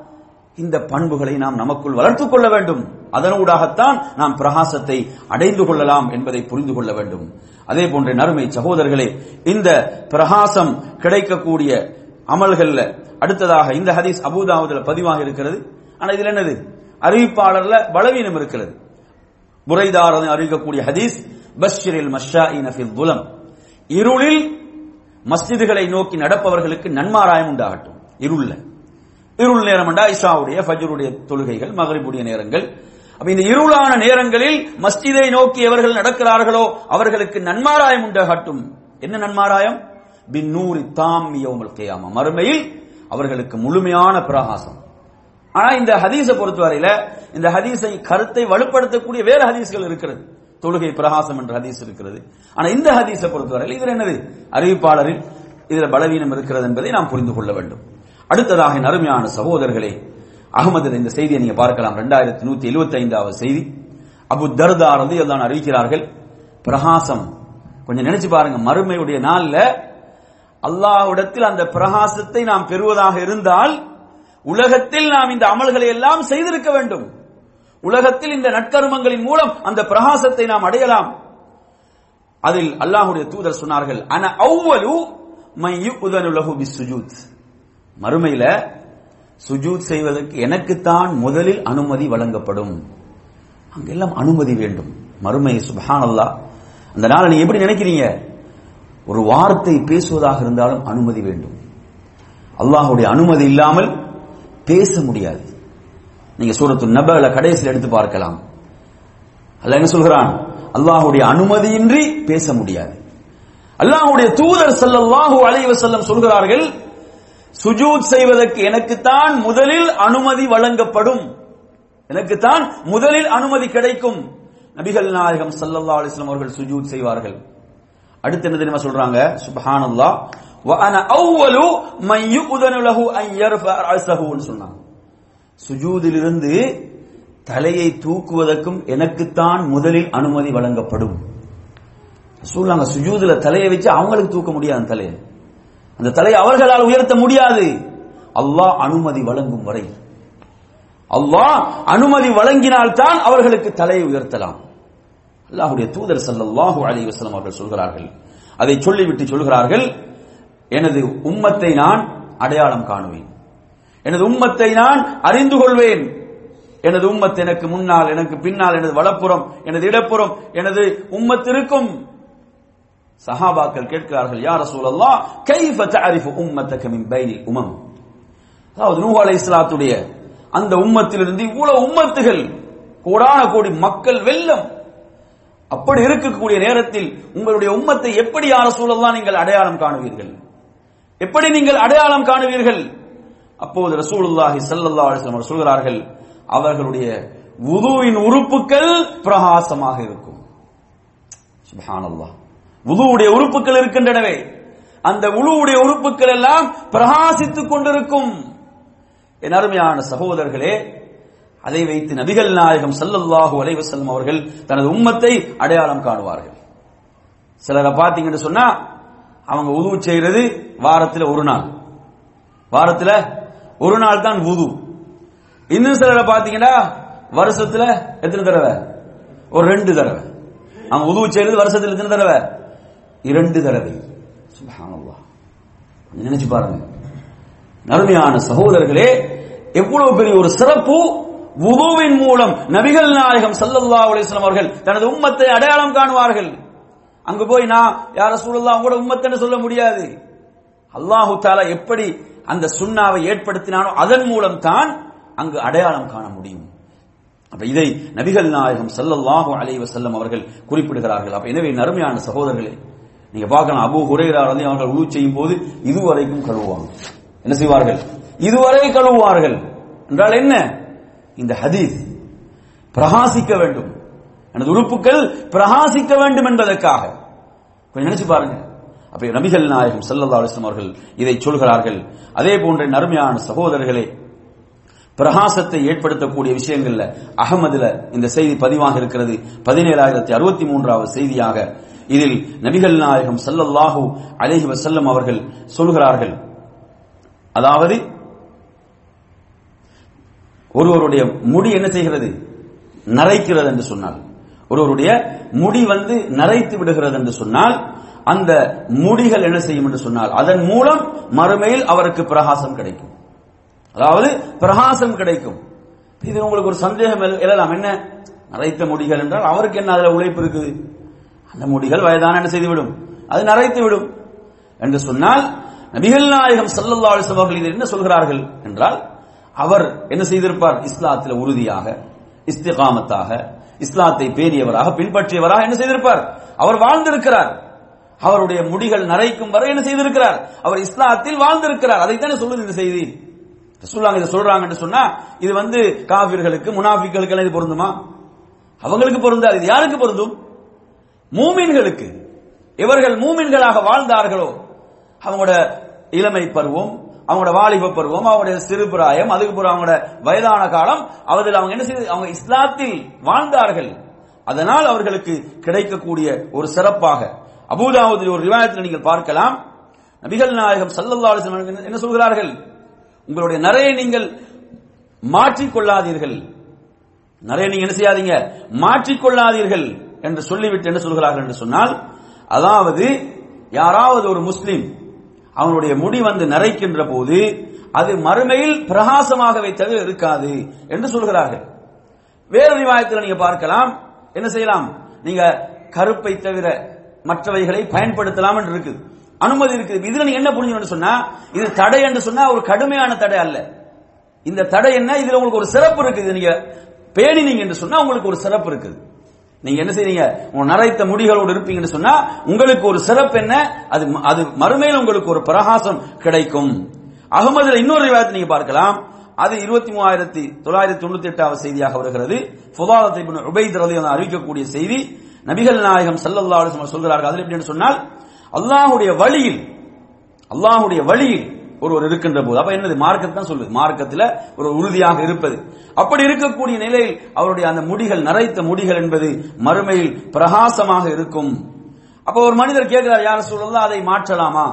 இந்த பண்புகளை நாம் நமக்குள் வளர்த்துக் கொள்ள வேண்டும். அதனூடாகத்தான் நாம் பிரகாசத்தை அடைந்து கொள்ளலாம் என்பதை புரிந்து கொள்ள வேண்டும். அதே போன்ற நறுமை சகோதரர்களே இந்த பிரகாசம் கிடைக்கக்கூடிய அமல்கள்ல அடுத்ததாக இந்த ஹதீஸ் அபூதாவுதுல பதிவாக இருக்கிறது. ஆனா இதுல என்னது? அறிவிப்பாளர்ல பலவீனம் இருக்கிறது. புரைதார் அறிவிக்கக்கூடிய ஹதீஸ் பஷ்ரில் மஷா ஃபில் புலம் இருளில் மஸ்ஜிதுகளை நோக்கி நடப்பவர்களுக்கு நன்மாராயம் உண்டாகட்டும். இருள்ல. இருள் நேரம் என்றா இஷாவுடைய ஃபஜ்ருடைய தொழுகைகள் மகரிபுடைய நேரங்கள். அப்ப இந்த இருளான நேரங்களில் மஸ்ஜிதை நோக்கி எவர்கள் நடக்கிறார்களோ அவர்களுக்கு நன்மாராயம் உண்டாகட்டும். என்ன நன்மாராயம்? பின்னூரி தாமிய யௌமல் கியாமா. மறுமையில் அவர்களுக்கு முழுமையான பிரகாசம். ஆனா இந்த ஹதீஸை பொறுத்தவரையில இந்த ஹதீஸை கருத்தை வலுப்படுத்தக்கூடிய வேறு ஹதீஸ்கள் இருக்கிறது. தொழுகை பிரகாசம் என்ற ஹதீஸ் இருக்கிறது. ஆனா இந்த ஹதீஸை பொறுத்தவரையில் இதில் என்னது? அறிவிப்பாளரில் இதில் பலவீனம் இருக்கிறது என்பதை நாம் புரிந்து கொள்ள வேண்டும். அடுத்ததாக என் அருமையான சகோதரர்களே அகமது இந்த செய்தியை நீங்க பார்க்கலாம். ரெண்டாயிரத்தி நூத்தி எழுபத்தி ஐந்தாவது செய்தி. அபு தர்தா ரதி தான் அறிவிக்கிறார்கள் பிரகாசம். கொஞ்சம் நினைச்சு பாருங்க மறுமையுடைய நாள்ல அல்லாஹ்விடத்தில் அந்த பிரகாசத்தை நாம் பெறுவதாக இருந்தால் உலகத்தில் நாம் இந்த அமல்களை எல்லாம் செய்திருக்க வேண்டும். உலகத்தில் இந்த நட்கருமங்களின் மூலம் அந்த பிரகாசத்தை நாம் அடையலாம். அதில் அல்லாஹுடைய தூதர் சொன்னார்கள் அன அவ்வலு மை யுதனு லஹு பிஸ்ஸுஜூத். மறுமையில சுஜூத் செய்வதற்கு எனக்குத்தான் முதலில் அனுமதி வழங்கப்படும். அங்கெல்லாம் அனுமதி வேண்டும். மறுமை சுபஹானல்லாஹ் அந்த நாளை நீ எப்படி நினைக்கிறீங்க? ஒரு வார்த்தை பேசுவதாக இருந்தாலும் அனுமதி வேண்டும். அல்லாஹுடைய அனுமதி இல்லாமல் பேச முடியாது. நீங்க சூரத்து நபல கடைசியில் எடுத்து பார்க்கலாம். அல்லாஹ் என்ன சொல்கிறான்? அல்லாஹுடைய அனுமதியின்றி பேச முடியாது. அல்லாஹ்வுடைய தூதர் ஸல்லல்லாஹு அலைஹி வஸல்லம் சொல்கிறார்கள் சுஜூத் செய்வதற்கு எனக்குத்தான் முதலில் அனுமதி வழங்கப்படும். எனக்குத்தான் முதலில் அனுமதி கிடைக்கும். நபிகள் நாயகம் சல்லல்லா அலிஸ்லாம் அவர்கள் சுஜூத் செய்வார்கள். அடுத்து என்ன தெரியுமா சொல்றாங்க? சுப்ஹானல்லாஹ். வ அன அவ்வலு மையு யுதனு லஹு அன் ரஸஹுன்னு சொன்னாங்க. சுஜூதிலிருந்து தலையை தூக்குவதற்கும் எனக்குத்தான் முதலில் அனுமதி வழங்கப்படும். சூழ்நாங்க சுஜூதுல தலையை வச்சு அவங்களுக்கு தூக்க முடியாது தலையை. அந்த தலையை அவர்களால் உயர்த்த முடியாது. அல்லாஹ் அனுமதி வழங்கும் வரை. அல்லாஹ் அனுமதி வழங்கினால்தான் அவர்களுக்கு தலையை உயர்த்தலாம். அல்லாஹுடைய தூதர் சல்லாஹு அலி வசலம் அவர்கள் சொல்கிறார்கள். அதை சொல்லிவிட்டு சொல்கிறார்கள் எனது உம்மத்தை நான் அடையாளம் காணுவேன். எனது உம்மத்தை நான் அறிந்து கொள்வேன். எனது உம்மத் எனக்கு முன்னால் எனக்கு பின்னால் எனது வலப்புறம் எனது இடப்புறம் எனது உம்மத்திற்கும் சஹாபாக்கள் கேட்கிறார்கள் யார் சூழல்லா கைஃப தஅரிஃபு உம்மத்தக மின் பைனில் உமம்? அதாவது நூஹ் அலைஹிஸ்ஸலாத்துடைய அந்த உம்மத்திலிருந்து இவ்வளவு உம்மத்துகள் கோடான கோடி மக்கள் வெல்லம். அப்படி இருக்கக்கூடிய நேரத்தில் உங்களுடைய உம்மத்தை எப்படி யார சூழல்லாம் நீங்கள் அடையாளம் காணுவீர்கள்? எப்படி நீங்கள் அடையாளம் காணுவீர்கள்? அப்போது ரசூலுல்லாஹி ஸல்லல்லாஹு அலைஹி வஸல்லம் சொல்கிறார்கள் அவர்களுடைய வுதுவின் உறுப்புகள் பிரகாசமாக இருக்கும். சுப்ஹானல்லாஹ். வுதுவுடைய உறுப்புகள் இருக்கின்றனவே. அந்த உழுவுடைய உறுப்புகள் எல்லாம் பிரகாசித்துக் கொண்டிருக்கும். என் அருமையான சகோதரர்களே அதை வைத்து நபிகள் நாயகம் சல்லல்லாஹு அலைஹி வஸல்லம் அவர்கள் தனது உம்மத்தை அடையாளம் காணுவார்கள். சிலரை பார்த்தீங்கன்னு சொன்னா அவங்க உதவு செய்யறது வாரத்துல ஒரு நாள். வாரத்துல ஒரு நாள் தான் உது இன்னும் சிலரை பாத்தீங்கன்னா வருஷத்துல எத்தனை தடவை? ஒரு ரெண்டு தடவை. அவங்க உதவு செய்யறது வருஷத்துல எத்தனை தடவை? இரண்டு தடவை. சுப்ஹானல்லாஹ். நினைச்சு பாருங்க. நறுமையான சகோதரர்களே எவ்வளவு பெரிய ஒரு சிறப்பு உதுவின் மூலம் நபிகள் நாயகம் சல்லல்லா அலிஸ்லாம் அவர்கள் தனது உம்மத்தை அடையாளம் காணுவார்கள். அங்கு போய் நான் யார சூழல்லாம் கூட உம்மத்தன்னு சொல்ல முடியாது. அல்லாஹு தாலா எப்படி அந்த சுண்ணாவை ஏற்படுத்தினானோ அதன் மூலம் தான் அங்கு அடையாளம் காண முடியும். அப்ப இதை நபிகள் நாயகம் ஸல்லல்லாஹு அலைவ செல்லம் அவர்கள் குறிப்பிடுகிறார்கள். அப்ப எனவே நறுமையான சகோதரர்களே நீங்க பார்க்கலாம் அபூ ஹுரைரா அவர்கள் உழு செய்யும் போது இதுவரைக்கும் கழுவுவாங்க. என்ன செய்வார்கள்? இதுவரை கழுவுவார்கள். என்றால் என்ன? இந்த ஹதீஸ் பிரகாசிக்க வேண்டும். எனது உறுப்புகள் பிரகாசிக்க வேண்டும் என்பதற்காக. கொஞ்சம் நினைச்சு பாருங்க. அப்ப நபிகள் நாயகம் ஸல்லல்லாஹு அவர்கள் இதை சொல்கிறார்கள். அதே போன்ற நறுமையான சகோதரர்களே பிரகாசத்தை ஏற்படுத்தக்கூடிய விஷயங்கள்ல அகமதுல இந்த செய்தி பதிவாக இருக்கிறது. பதினேழாயிரத்தி அறுபத்தி மூன்றாவது செய்தியாக இதில் நபிகள் நாயகம் ஸல்லல்லாஹு அலேஹி வசல்லம் அவர்கள் சொல்கிறார்கள். அதாவது ஒருவருடைய முடி என்ன செய்கிறது? நரைக்கிறது என்று சொன்னால் ஒருவருடைய முடி வந்து நரைத்து விடுகிறது என்று சொன்னால் அந்த முடிகள் என்ன செய்யும் என்று சொன்னால் அதன் மூலம் மறுமையில் அவருக்கு பிரகாசம் கிடைக்கும். அதாவது பிரகாசம் கிடைக்கும். இது உங்களுக்கு ஒரு சந்தேகம் எழலாம். என்ன? நரைத்த முடிகள் என்றால் அவருக்கு என்ன? அதுல உழைப்பு இருக்குது. அந்த முடிகள் வயதான என்ன செய்துவிடும்? அது நரைத்து விடும் என்று சொன்னால் நபிகள் நாயகம் ஸல்லல்லாஹு அவர்கள் இதில் என்ன சொல்கிறார்கள் என்றால் அவர் என்ன செய்திருப்பார்? இஸ்லாத்தில் உறுதியாக இஸ்திகாமத்தாக இஸ்லாத்தை பேணியவராக பின்பற்றியவராக என்ன செய்திருப்பார்? அவர் வாழ்ந்திருக்கிறார். அவருடைய முடிகள் நரைக்கும் வரை என்ன செய்திருக்கிறார்? அவர் இஸ்லாத்தில் வாழ்ந்திருக்கிறார். அதைத்தானே சொல்லுது இந்த செய்தி. ரசூலுல்லாஹ் இதை சொல்றாங்கன்னு சொன்னா இது வந்து காபிர்களுக்கு முனாஃபிக்களுக்கு எல்லாம் இது பொருந்துமா? அவங்களுக்கு பொருந்தாது. இது யாருக்கு பொருந்தும்? மூமின்களுக்கு. இவர்கள் மூமின்களாக வாழ்ந்தார்களோ? அவங்களோட இளமை பருவம் அவங்களோட வாலிப பருவம் அவங்களுடைய சிறு பிராயம் அதுக்கு பிறகு அவங்களோட வயதான காலம் அதில் அவங்க என்ன செய்து அவங்க இஸ்லாத்தில் வாழ்ந்தார்கள். அதனால் அவர்களுக்கு கிடைக்கக்கூடிய ஒரு சிறப்பாக அபூதாவுதில் ஒரு ரிவாயத்தில் நீங்கள் பார்க்கலாம். நபிகள் நாயகம் ஸல்லல்லாஹு என்ன சொல்கிறார்கள்? உங்களுடைய நிறையை நீங்கள் மாற்றிக்கொள்ளாதீர்கள். நிறைய நீங்க என்ன செய்யாதீங்க? மாற்றிக்கொள்ளாதீர்கள் என்று சொல்லிவிட்டு என்ன சொல்கிறார்கள் என்று சொன்னால் அதாவது யாராவது ஒரு முஸ்லிம் அவனுடைய முடி வந்து நரைக்கின்ற போது அது மறுமையில் பிரகாசமாகவே தவிர இருக்காது என்று சொல்கிறார்கள். வேறு ரிவாயத்தில் நீங்க பார்க்கலாம். என்ன செய்யலாம்? நீங்க கருப்பை தவிர மற்றவைகளை பயன்படுத்தலாம் என்று இருக்குது. அனுமதி இருக்குது. இதுல நீங்க என்ன புரிஞ்சுன்னு சொன்னா இது தடை என்று சொன்னா ஒரு கடுமையான தடை அல்ல. இந்த தடை என்ன? இதுல உங்களுக்கு ஒரு சிறப்பு இருக்குது. இது நீங்க பேணினீங்க என்று சொன்னா உங்களுக்கு ஒரு சிறப்பு இருக்குது. நீங்க என்ன செய்றீங்க? உங்க நரைத்த முடிகளோடு இருப்பீங்கன்னு சொன்னா உங்களுக்கு ஒரு சிறப்பு என்ன? அது அது மறுமையில் உங்களுக்கு ஒரு பிரகாசம் கிடைக்கும். அகமதுல இன்னொரு விவாதத்தை நீங்க பார்க்கலாம். அது இருபத்தி மூவாயிரத்தி தொள்ளாயிரத்தி தொண்ணூத்தி எட்டாவது செய்தியாக வருகிறது. புதாதத்தை இப்னு உபைத் ரலியல்லாஹு அறிவிக்கக்கூடிய செய்தி நபிகள் நாயகம் ஸல்லல்லாஹு அலைஹி சொல்கிறார்கள். அதில் எப்படி சொன்னால் அல்லாஹ்வுடைய வழியில் அல்லாஹ்வுடைய வழியில் ஒருவர் இருக்கின்ற போது அப்ப என்னது? மார்க்கத்தை தான் சொல்லுது. மார்க்கத்தில் ஒரு உறுதியாக இருப்பது. அப்படி இருக்கக்கூடிய நிலையில் அவருடைய அந்த முடிகள் நரைத்த முடிகள் என்பது மறுமையில் பிரகாசமாக இருக்கும். அப்ப ஒரு மனிதர் கேட்கிறார் யார் சொல்லலாம் அதை மாற்றலாமா?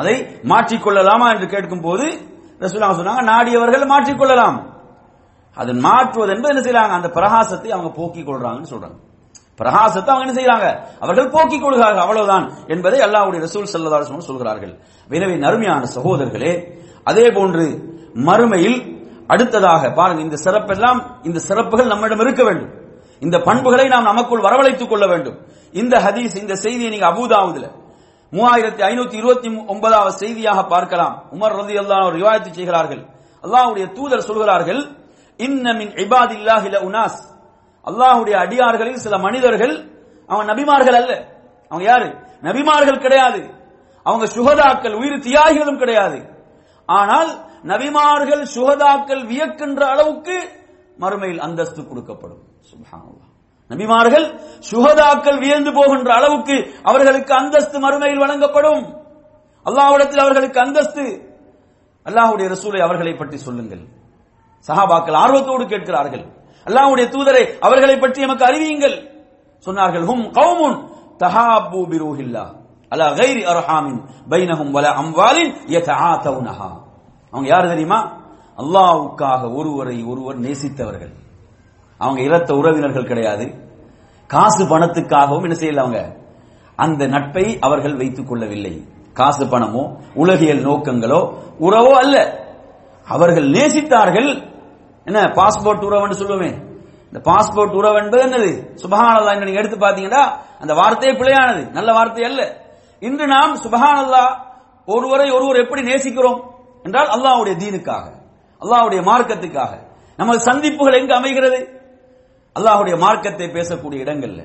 அதை மாற்றிக்கொள்ளலாமா? என்று கேட்கும் போது ரசூலுல்லாஹ் சொன்னாங்க நாடியவர்கள் மாற்றிக்கொள்ளலாம். அதை மாற்றுவது என்பது என்ன செய்யறாங்க அந்த பிரகாசத்தை அவங்க போக்கிக் கொள்றாங்கன்னு சொல்றாங்க. பிரகாசத்தை அவங்க என்ன செய்யறாங்க? அவர்கள் போக்கிக் கொள்கிறார்கள் அவ்வளவுதான் என்பதை அல்லாவுடைய ரசூல் ஸல்லல்லாஹு சொல்கிறார்கள். எனவே நறுமையான சகோதரர்களே அதே போன்று மறுமையில் அடுத்ததாக பாருங்க இந்த சிறப்பெல்லாம் இந்த சிறப்புகள் நம்மிடம் இருக்க வேண்டும். இந்த பண்புகளை நாம் நமக்குள் வரவழைத்துக் கொள்ள வேண்டும். இந்த ஹதீஸ் இந்த செய்தியை நீங்க அபூதாவுதுல மூவாயிரத்தி ஐநூத்தி இருபத்தி ஒன்பதாவது செய்தியாக பார்க்கலாம். உமர் ரதி அல்லாஹ் ரிவாயத்து செய்கிறார்கள். அல்லாவுடைய தூதர் சொல்கிறார்கள் இன்னமின் இபாதில்லாஹில உனாஸ் அல்லாஹுடைய அடியார்களில் சில மனிதர்கள் அவன் நபிமார்கள் அல்ல. அவங்க யாரு? நபிமார்கள் கிடையாது. அவங்க சுகதாக்கள் உயிர் தியாகிகளும் கிடையாது. ஆனால் நபிமார்கள் சுகதாக்கள் வியக்கின்ற அளவுக்கு மறுமையில் அந்தஸ்து கொடுக்கப்படும். சுப்ஹானல்லாஹ். நபிமார்கள் சுகதாக்கள் வியந்து போகின்ற அளவுக்கு அவர்களுக்கு அந்தஸ்து மறுமையில் வழங்கப்படும். அல்லாஹ்விடத்தில் அவர்களுக்கு அந்தஸ்து. அல்லாஹ்வுடைய ரசூலை அவர்களை பற்றி சொல்லுங்கள். சஹாபாக்கள் ஆர்வத்தோடு கேட்கிறார்கள். அல்லாஹ்வுடைய தூதரை அவர்களை பற்றி நமக்கு அறிவியுங்கள். சொன்னார்கள் ஹும் கௌமுன் தஹாபு பிரூஹில்லா அலா கைரி அர்ஹாமின் பைனஹும் வல அம்வாலின் யதஆதவுனஹா. அவங்க யார் தெரியுமா? அல்லாஹ்வுக்காக ஒருவரை ஒருவர் நேசித்தவர்கள். அவங்க இரத்த உறவினர்கள் கிடையாது. காசு பணத்துக்காகவும் என்ன செய்யல அவங்க? அந்த நட்பை அவர்கள் வைத்துக் கொள்ளவில்லை. காசு பணமோ உலகியல் நோக்கங்களோ உறவோ அல்ல. அவர்கள் நேசித்தார்கள் என்ன பாஸ்போர்ட் உறவுன்னு சொல்லுவோமே. இந்த பாஸ்போர்ட் உறவு என்பது என்னது? சுபஹானல்லா என்று நீங்க எடுத்து பாத்தீங்கன்னா அந்த வார்த்தையே பிழையானது. நல்ல வார்த்தை அல்ல. இன்று நாம் சுபஹானல்லா ஒருவரை ஒருவர் எப்படி நேசிக்கிறோம்? என்றால் அல்லாஹ்வுடைய தீனுக்காக அல்லாஹ்வுடைய மார்க்கத்துக்காக. நமது சந்திப்புகள் எங்கு அமைகிறது? அல்லாஹ்வுடைய மார்க்கத்தை பேசக்கூடிய இடங்கள்ல.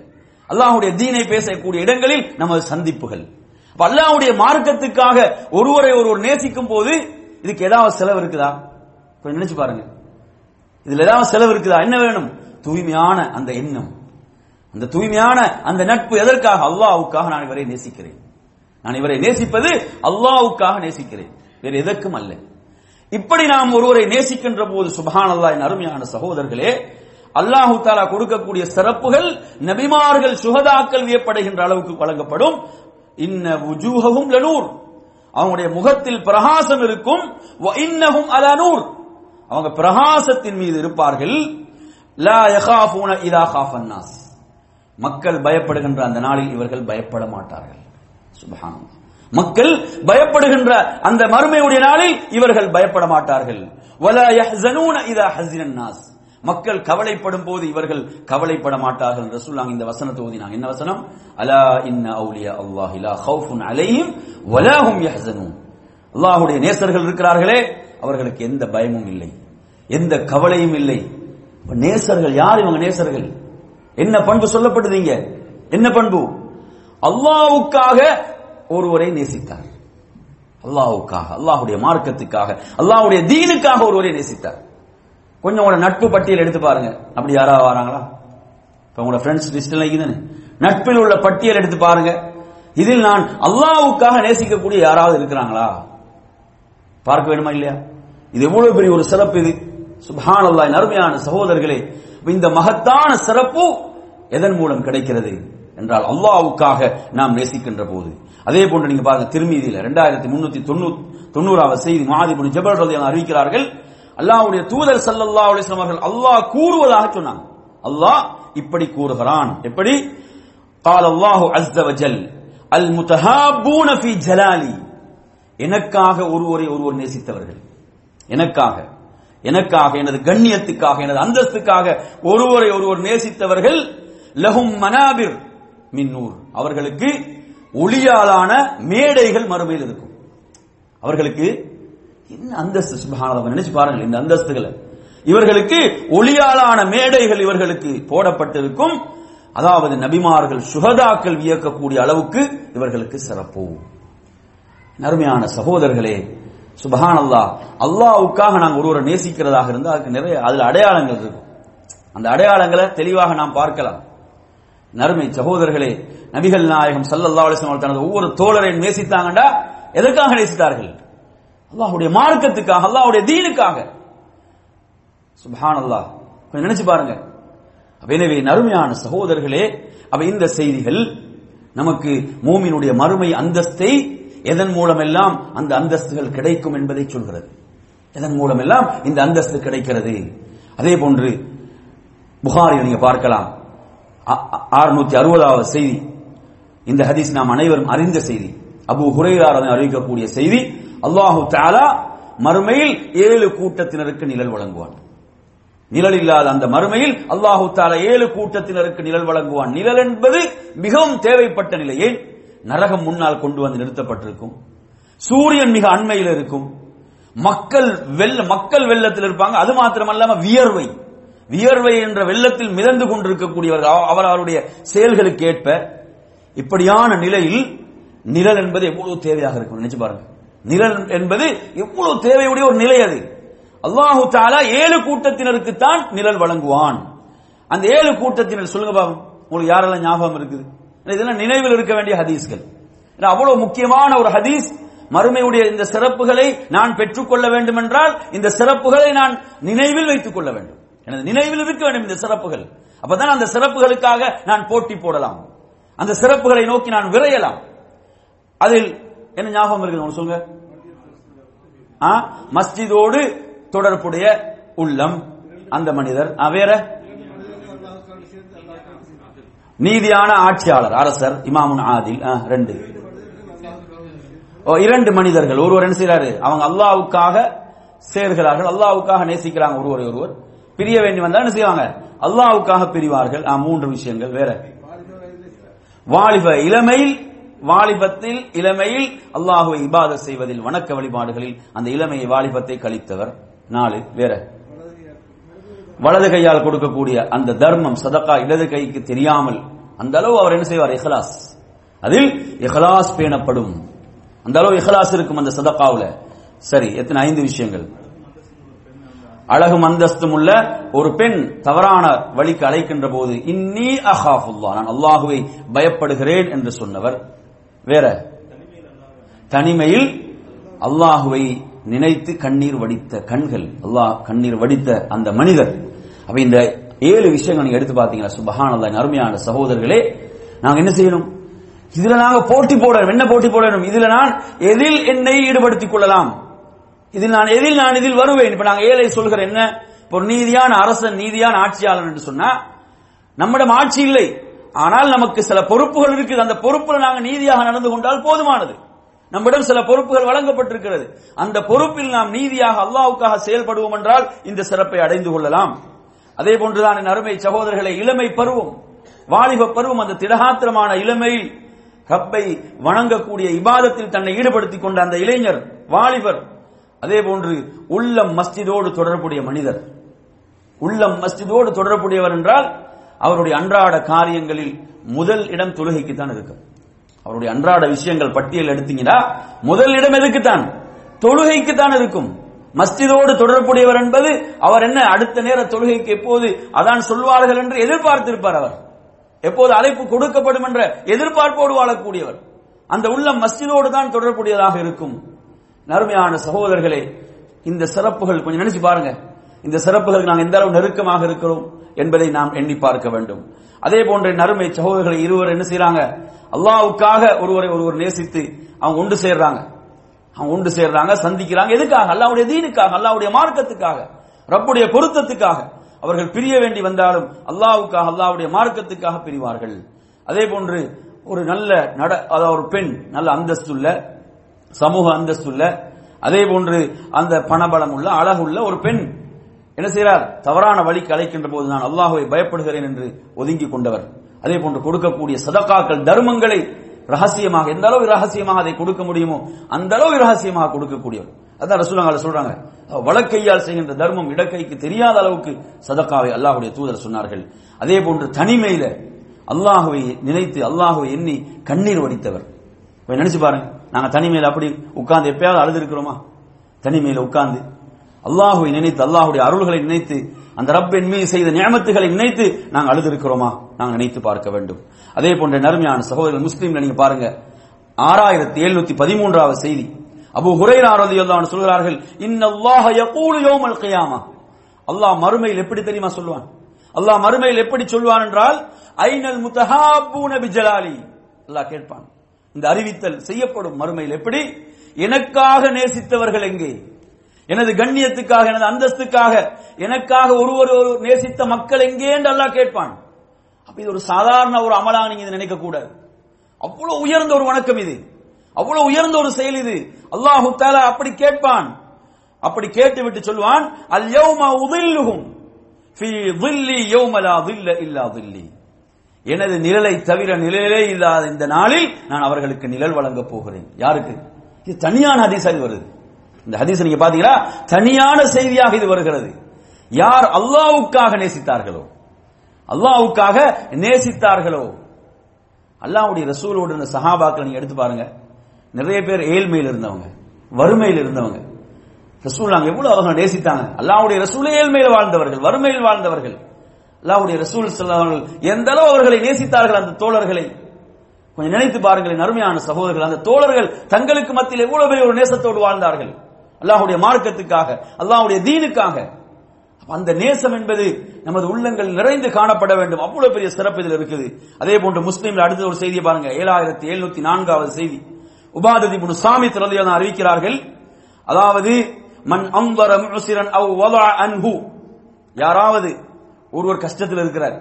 அல்லாஹ்வுடைய தீனை பேசக்கூடிய இடங்களில் நமது சந்திப்புகள். அப்ப மார்க்கத்துக்காக ஒருவரை ஒருவர் நேசிக்கும் போது இதுக்கு ஏதாவது செலவு இருக்குதா? கொஞ்சம் நினைச்சு பாருங்க. இதுல ஏதாவது செலவு இருக்குதா. என்ன வேணும்? தூய்மையான அந்த எண்ணம். அந்த தூய்மையான அந்த நட்பு எதற்காக? அல்லாவுக்காக நான் இவரை நேசிக்கிறேன். நான் இவரை நேசிப்பது அல்லாவுக்காக நேசிக்கிறேன். வேறு எதற்கும் அல்ல. இப்படி நாம் ஒருவரை நேசிக்கின்ற போது சுபஹானல்லாஹ் என் அருமையான சகோதரர்களே அல்லாஹு தாலா கொடுக்கக்கூடிய சிறப்புகள் நபிமார்கள் சுகதாக்கள் வியப்படைகின்ற அளவுக்கு வழங்கப்படும். இன்ன உஜூகவும் லனூர் அவங்களுடைய முகத்தில் பிரகாசம் இருக்கும். வ அலனூர் அவங்க பிரகாசத்தின் மீது இருப்பார்கள். லா இதா மக்கள் பயப்படுகின்ற அந்த நாளில் இவர்கள் பயப்பட மாட்டார்கள். சுபஹானல்லாஹ். மக்கள் பயப்படுகின்ற அந்த மறுமையுடைய நாளில் இவர்கள் பயப்பட மாட்டார்கள். இதா மக்கள் கவலைப்படும் போது இவர்கள் கவலைப்பட மாட்டார்கள். என்று சொல்லாங்க இந்த வசனத்தை ஓதினாங்க என்ன வசனம்? அலா இன்ன அவுலியா அல்லாஹ் லா ஹவுஃபுன் அலைஹிம் வலா ஹும் யஹ்ஸனூன். அல்லாஹ்வுடைய நேசர்கள் இருக்கிறார்களே அவர்களுக்கு எந்த பயமும் இல்லை. எந்த கவலையும் இல்லை. நேசர்கள் யார் இவங்க நேசர்கள்? என்ன பண்பு சொல்லப்படுதீங்க என்ன பண்பு? அல்லாவுக்காக ஒருவரை நேசித்தார். அல்லாவுக்காக அல்லாஹுடைய மார்க்கத்துக்காக அல்லாஹுடைய தீனுக்காக ஒருவரை நேசித்தார். கொஞ்சம் உங்களோட நட்பு பட்டியல் எடுத்து பாருங்க. அப்படி யாராவது வராங்களா? இப்ப உங்களோட ஃப்ரெண்ட்ஸ் லிஸ்ட்ல நட்பில் உள்ள பட்டியல் எடுத்து பாருங்க. இதில் நான் அல்லாஹ்வுக்காக நேசிக்கக்கூடிய யாராவது இருக்கிறாங்களா? பார்க்க வேணுமா இல்லையா? இது எவ்வளவு பெரிய ஒரு சிறப்பு இது. சுபான் அல்லாஹ் அருமையான சகோதரர்களே இப்ப இந்த மகத்தான சிறப்பு எதன் மூலம் கிடைக்கிறது என்றால் அல்லாஹ்வுக்காக நாம் நேசிக்கின்ற போது அதே போன்று நீங்க பாருங்க திருமீதியில ரெண்டாயிரத்தி முன்னூத்தி தொண்ணூத்தி தொண்ணூறாவது செய்தி மாதிபுன் ஜபல் ரலியல்லாஹு அன்ஹு அறிவிக்கிறார்கள் அல்லாஹ்வுடைய தூதர் ஸல்லல்லாஹு அலைஹி வஸல்லம் அவர்கள் அல்லாஹ் கூறுவதாக சொன்னாங்க அல்லாஹ் இப்படி கூறுகிறான் எப்படி قال الله عز وجل المتهابون في جلالي எனக்காக ஒருவரை ஒருவர் நேசித்தவர்கள் எனக்காக எனக்காக எனது கண்ணியத்துக்காக எனது அந்தஸ்துக்காக ஒருவரை ஒருவர் நேசித்தவர்கள் லஹும் மனாபிர் மின்னூர் அவர்களுக்கு ஒளியாலான மேடைகள் மறுமையில் இருக்கும். அவர்களுக்கு என்ன அந்தஸ்து? சுபஹானல்லாஹ் நினைச்சு பாருங்கள் இந்த அந்தஸ்துகளை. இவர்களுக்கு ஒளியாலான மேடைகள் இவர்களுக்கு போடப்பட்டிருக்கும். அதாவது நபிமார்கள் சுகதாக்கள் வியக்கக்கூடிய அளவுக்கு இவர்களுக்கு சிறப்பு. அருமையான சகோதரர்களே சுபஹான் அல்லா அல்லாவுக்காக நாங்கள் ஒருவரை நேசிக்கிறதாக இருந்தால் அதுக்கு நிறைய அதுல அடையாளங்கள் இருக்கும். அந்த அடையாளங்களை தெளிவாக நாம் பார்க்கலாம். நறுமை சகோதரர்களே நபிகள் நாயகம் சல்லல்லா அலைஹி தனது ஒவ்வொரு தோழரை நேசித்தாங்கடா எதற்காக நேசித்தார்கள்? அல்லாஹுடைய மார்க்கத்துக்காக அல்லாஹ்வுடைய தீனுக்காக. சுபஹான் அல்லாஹ் கொஞ்சம் நினைச்சு பாருங்க. எனவே நறுமையான சகோதரர்களே அப்ப இந்த செய்திகள் நமக்கு மூமினுடைய மறுமை அந்தஸ்தை எதன் மூலமெல்லாம் அந்த அந்தஸ்துகள் கிடைக்கும் என்பதை சொல்கிறது. எதன் மூலமெல்லாம் இந்த அந்தஸ்து கிடைக்கிறது? அதே போன்று புகாரில் நீங்க பார்க்கலாம். அறுநூத்தி அறுபதாவது செய்தி. இந்த ஹதீஸ் நாம் அனைவரும் அறிந்த செய்தி. அபு ஹுரைராரனை அறிவிக்கக்கூடிய செய்தி அல்லாஹு தாலா மறுமையில் ஏழு கூட்டத்தினருக்கு நிழல் வழங்குவான். நிழல் இல்லாத அந்த மறுமையில் அல்லாஹு தாலா ஏழு கூட்டத்தினருக்கு நிழல் வழங்குவான். நிழல் என்பது மிகவும் தேவைப்பட்ட நிலை. ஏன்? நரகம் முன்னால் கொண்டு வந்து நிறுத்தப்பட்டிருக்கும். சூரியன் மிக அண்மையில் இருக்கும். மக்கள் வெள்ள மக்கள் வெள்ளத்தில் இருப்பாங்க. அது மாத்திரமல்லாம வியர்வை. வியர்வை என்ற வெள்ளத்தில் மிதந்து கொண்டிருக்கக்கூடியவர்கள் அவர் அவருடைய செயல்களுக்கு ஏற்ப இப்படியான நிலையில் நிழல் என்பது எவ்வளவு தேவையாக இருக்கும்? நினைச்சு பாருங்க. நிழல் என்பது எவ்வளவு தேவையுடைய ஒரு நிலை அது. அல்லாஹு தாலா ஏழு கூட்டத்தினருக்கு தான் நிழல் வழங்குவான். அந்த ஏழு கூட்டத்தினர் சொல்லுங்க பாவம். உங்களுக்கு யாரெல்லாம் ஞாபகம் இருக்குது? இதெல்லாம் நினைவில் இருக்க வேண்டிய ஹதீஸ்கள். அவ்வளவு முக்கியமான ஒரு ஹதீஸ் மறுமையுடைய இந்த சிறப்புகளை நான் பெற்றுக்கொள்ள வேண்டும் என்றால் இந்த சிறப்புகளை நான் நினைவில் வைத்துக் கொள்ள வேண்டும். எனது நினைவில் இருக்க வேண்டும் இந்த சிறப்புகள். அப்பதான் அந்த சிறப்புகளுக்காக நான் போட்டி போடலாம். அந்த சிறப்புகளை நோக்கி நான் விரையலாம். அதில் என்ன ஞாபகம் இருக்குது சொல்லுங்க? மஸ்ஜிதோடு தொடர்புடைய உள்ளம். அந்த மனிதர். வேற? நீதியான ஆட்சியாளர் அரசர் இமாமுன் ஆதில் ரெண்டு. இரண்டு மனிதர்கள் ஒருவர் என்ன செய்யறாரு அவங்க அல்லாவுக்காக சேர்கிறார்கள் அல்லாவுக்காக நேசிக்கிறாங்க ஒருவரை ஒருவர். பிரிய வேண்டி வந்தா என்ன செய்வாங்க? அல்லாவுக்காக பிரிவார்கள். மூன்று விஷயங்கள் வேற. வாலிப இளமையில் வாலிபத்தில் இளமையில் அல்லாஹுவை இபாத செய்வதில் வணக்க வழிபாடுகளில் அந்த இளமையை வாலிபத்தை கழித்தவர். நாலு வேற. வலது கையால் கொடுக்கக்கூடிய அந்த தர்மம் சதக்கா இடது கைக்கு தெரியாமல் அந்த அளவு அவர் என்ன செய்வார்? இஹ்லாஸ். அதில் இஹ்லாஸ் பேணப்படும். அந்த அளவு இஹ்லாஸ் இருக்கும் அந்த சதக்காவுல. சரி எத்தனை? ஐந்து விஷயங்கள். அழகும் அந்தஸ்தும் உள்ள ஒரு பெண் தவறான வழிக்கு அழைக்கின்ற போது இன்னி அஹாஃபுல்லா நான் அல்லாஹுவை பயப்படுகிறேன் என்று சொன்னவர். வேற? தனிமையில் அல்லாஹுவை நினைத்து கண்ணீர் வடித்த கண்கள் அல்லாஹ் கண்ணீர் வடித்த அந்த மனிதர். அப்ப இந்த ஏழு விஷயங்கள் நீங்க எடுத்து பாத்தீங்கன்னா சுபஹானல்லாஹ் அருமையான சகோதரர்களே நாங்க என்ன செய்யணும்? இதுல நாங்க போட்டி போடணும். என்ன போட்டி போடணும்? இதுல நான் எதில் என்னை ஈடுபடுத்திக் கொள்ளலாம்? இதில் நான் எதில் நான் இதில் வருவேன்? இப்ப நாங்க ஏழை சொல்கிற என்ன? இப்ப ஒரு நீதியான அரசன் நீதியான ஆட்சியாளர் என்று சொன்னா நம்மிடம் ஆட்சி இல்லை. ஆனால் நமக்கு சில பொறுப்புகள் இருக்குது. அந்த பொறுப்புல நாங்க நீதியாக நடந்து கொண்டால் போதுமானது. நம்மிடம் சில பொறுப்புகள் வழங்கப்பட்டிருக்கிறது. அந்த பொறுப்பில் நாம் நீதியாக அல்லாவுக்காக செயல்படுவோம் என்றால் இந்த சிறப்பை அடைந்து கொள்ளலாம். அதே போன்றுதான் என் அருமை சகோதரர்களை இளமை பருவம். வாலிப பருவம் அந்த திடகாத்திரமான இளமையில் ரப்பை வணங்கக்கூடிய இபாதத்தில் தன்னை ஈடுபடுத்திக் கொண்ட அந்த இளைஞர் வாலிபர். அதே போன்று உள்ளம் மஸ்ஜிதோடு தொடர்புடைய மனிதர். உள்ளம் மஸ்ஜிதோடு தொடர்புடையவர் என்றால் அவருடைய அன்றாட காரியங்களில் முதல் இடம் தொழுகைக்குத்தான் இருக்கு அவருடைய அன்றாட விஷயங்கள் பட்டியல் எடுத்தீங்கன்னா முதல் இடம் எதுக்குத்தான்? தொழுகைக்குத்தான் இருக்கும். மஸ்ஜிதோடு தொடர்புடையவர் என்பது அவர் என்ன அடுத்த நேர தொழுகைக்கு எப்போது அதான் சொல்வார்கள் என்று எதிர்பார்த்திருப்பார் அவர். எப்போது அழைப்பு கொடுக்கப்படும் என்ற எதிர்பார்ப்போடு வாழக்கூடியவர். அந்த உள்ளம் மஸ்ஜிதோடு தான் தொடர்புடையதாக இருக்கும். நறுமையான சகோதரர்களே இந்த சிறப்புகள் கொஞ்சம் நினைச்சு பாருங்க. இந்த சிறப்புகள் நாங்கள் எந்த அளவு நெருக்கமாக இருக்கிறோம் என்பதை நாம் எண்ணி பார்க்க வேண்டும். அதே போன்ற நறுமை சகோதரர்களை இருவர் என்ன செய்யறாங்க அல்லாவுக்காக ஒருவரை ஒருவர் நேசித்து அவங்க ஒன்று சேர்றாங்க. ஒன்று சேர்றாங்க சந்திக்கிறாங்க. எதுக்காக? அல்லாவுடைய தீனுக்காக அல்லாவுடைய மார்க்கத்துக்காக ரப்புடைய பொருத்தத்துக்காக. அவர்கள் பிரிய வேண்டி வந்தாலும் அல்லாவுக்காக அல்லாவுடைய மார்க்கத்துக்காக பிரிவார்கள். அதே போன்று ஒரு நல்ல நட அதாவது ஒரு பெண் நல்ல அந்தஸ்துள்ள சமூக அந்தஸ்துள்ள அதே போன்று அந்த பணபலம் உள்ள அழகுள்ள ஒரு பெண் என்ன செய்கிறார்? தவறான வழி கலைக்கின்ற போது நான் அல்லாஹுவை பயப்படுகிறேன் என்று ஒதுங்கி கொண்டவர். அதே போன்று கொடுக்கக்கூடிய சதக்காக்கள் தர்மங்களை ரகசியமாக எந்த அளவு ரகசியமாக அதை கொடுக்க முடியுமோ அந்த அளவு ரகசியமாக கொடுக்கக்கூடியவர். அதான் ரசூலாங்க சொல்றாங்க. வழக்கையால் செய்கின்ற தர்மம் இடக்கைக்கு தெரியாத அளவுக்கு சதக்காவை அல்லாஹுடைய தூதர் சொன்னார்கள். அதே போன்று தனிமையில அல்லாஹுவை நினைத்து அல்லாஹுவை எண்ணி கண்ணீர் வடித்தவர். போய் நினைச்சு பாருங்க. நாங்க தனிமையில அப்படி உட்கார்ந்து எப்பயாவது அழுது இருக்கிறோமா தனிமையில உட்கார்ந்து. அல்லாஹுவை நினைத்து அல்லாஹுடைய அருள்களை நினைத்து அந்த ரப்பின் மீது செய்த நியமத்துகளை நினைத்து நாங்கள் அழுதிருக்கிறோமா? நாங்கள் நினைத்து பார்க்க வேண்டும். அதே போன்ற நர்மையான சகோதரர் முஸ்லீம்ல நீங்க பாருங்க. ஆறாயிரத்தி எழுநூத்தி பதிமூன்றாவது செய்தி. அபு ஹுரைரா ரலியல்லாஹு சொல்கிறார்கள் இன்னல்லாஹ யகூலு யௌமல் கியாமா. அல்லாஹ் மறுமையில் எப்படி தெரியுமா சொல்லுவான்? அல்லாஹ் மறுமையில் எப்படி சொல்வான் என்றால் ஐநல் முத்தஹாபூன பிஜலாலி. அல்லாஹ் கேட்பான். இந்த அறிவித்தல் செய்யப்படும் மறுமையில் எப்படி? எனக்காக நேசித்தவர்கள் எங்கே? எனது கண்ணியத்துக்காக எனது அந்தஸ்துக்காக எனக்காக ஒருவர் ஒரு நேசித்த மக்கள் எங்கே என்று அல்லாஹ் கேட்பான். அப்படி இது ஒரு சாதாரண ஒரு அமலாக நீங்க இதை நினைக்க கூடாது. அவ்வளவு உயர்ந்த ஒரு வணக்கம் இது. அவ்வளவு உயர்ந்த ஒரு செயல் இது. அல்லாஹு தாலா அப்படி கேட்பான். அப்படி கேட்டு விட்டு சொல்வான் அல் யௌமா உதில்லுகும் ஃபீ தில்லி யௌமலா தில்ல இல்லா தில்லி. எனது நிழலை தவிர நிழலே இல்லாத இந்த நாளில் நான் அவர்களுக்கு நிழல் வழங்கப் போகிறேன். யாருக்கு? தனியான அதிசாரி வருது. இந்த ஹதீஸ் நீங்க பாத்தீங்கன்னா தனியான செய்தியாக இது வருகிறது. யார் அல்லாவுக்காக நேசித்தார்களோ? அல்லாவுக்காக நேசித்தார்களோ? அல்லாவுடைய ரசூலோட சஹாபாக்கள் நீங்க எடுத்து பாருங்க. நிறைய பேர் ஏழ்மையில் இருந்தவங்க வறுமையில் இருந்தவங்க. ரசூல் நாங்க எவ்வளவு அவங்க நேசித்தாங்க. அல்லாவுடைய ரசூலே ஏழ்மையில் வாழ்ந்தவர்கள் வறுமையில் வாழ்ந்தவர்கள். அல்லாவுடைய ரசூல் செல்லவர்கள் எந்த அளவு அவர்களை நேசித்தார்கள் அந்த தோழர்களை? கொஞ்சம் நினைத்து பாருங்களேன் அருமையான சகோதரர்கள். அந்த தோழர்கள் தங்களுக்கு மத்தியில் எவ்வளவு பெரிய ஒரு நேசத்தோடு வாழ்ந்தார்கள். அல்லாஹுடைய மார்க்கத்துக்காக அல்லாஹுடைய தீனுக்காக. அந்த நேசம் என்பது நமது உள்ளங்கள் நிறைந்து காணப்பட வேண்டும். அவ்வளவு பெரிய சிறப்பு இதில் இருக்குது. அதே போன்று முஸ்லீம்ல அடுத்த ஒரு செய்தியை பாருங்க. ஏழாயிரத்தி எழுநூத்தி நான்காவது செய்தி. உபாததி முனு சாமி திரதியான அறிவிக்கிறார்கள். அதாவது மன் அம்பர முசிரன் அவ் வதா அன்ஹு. யாராவது ஒருவர் கஷ்டத்தில் இருக்கிறார்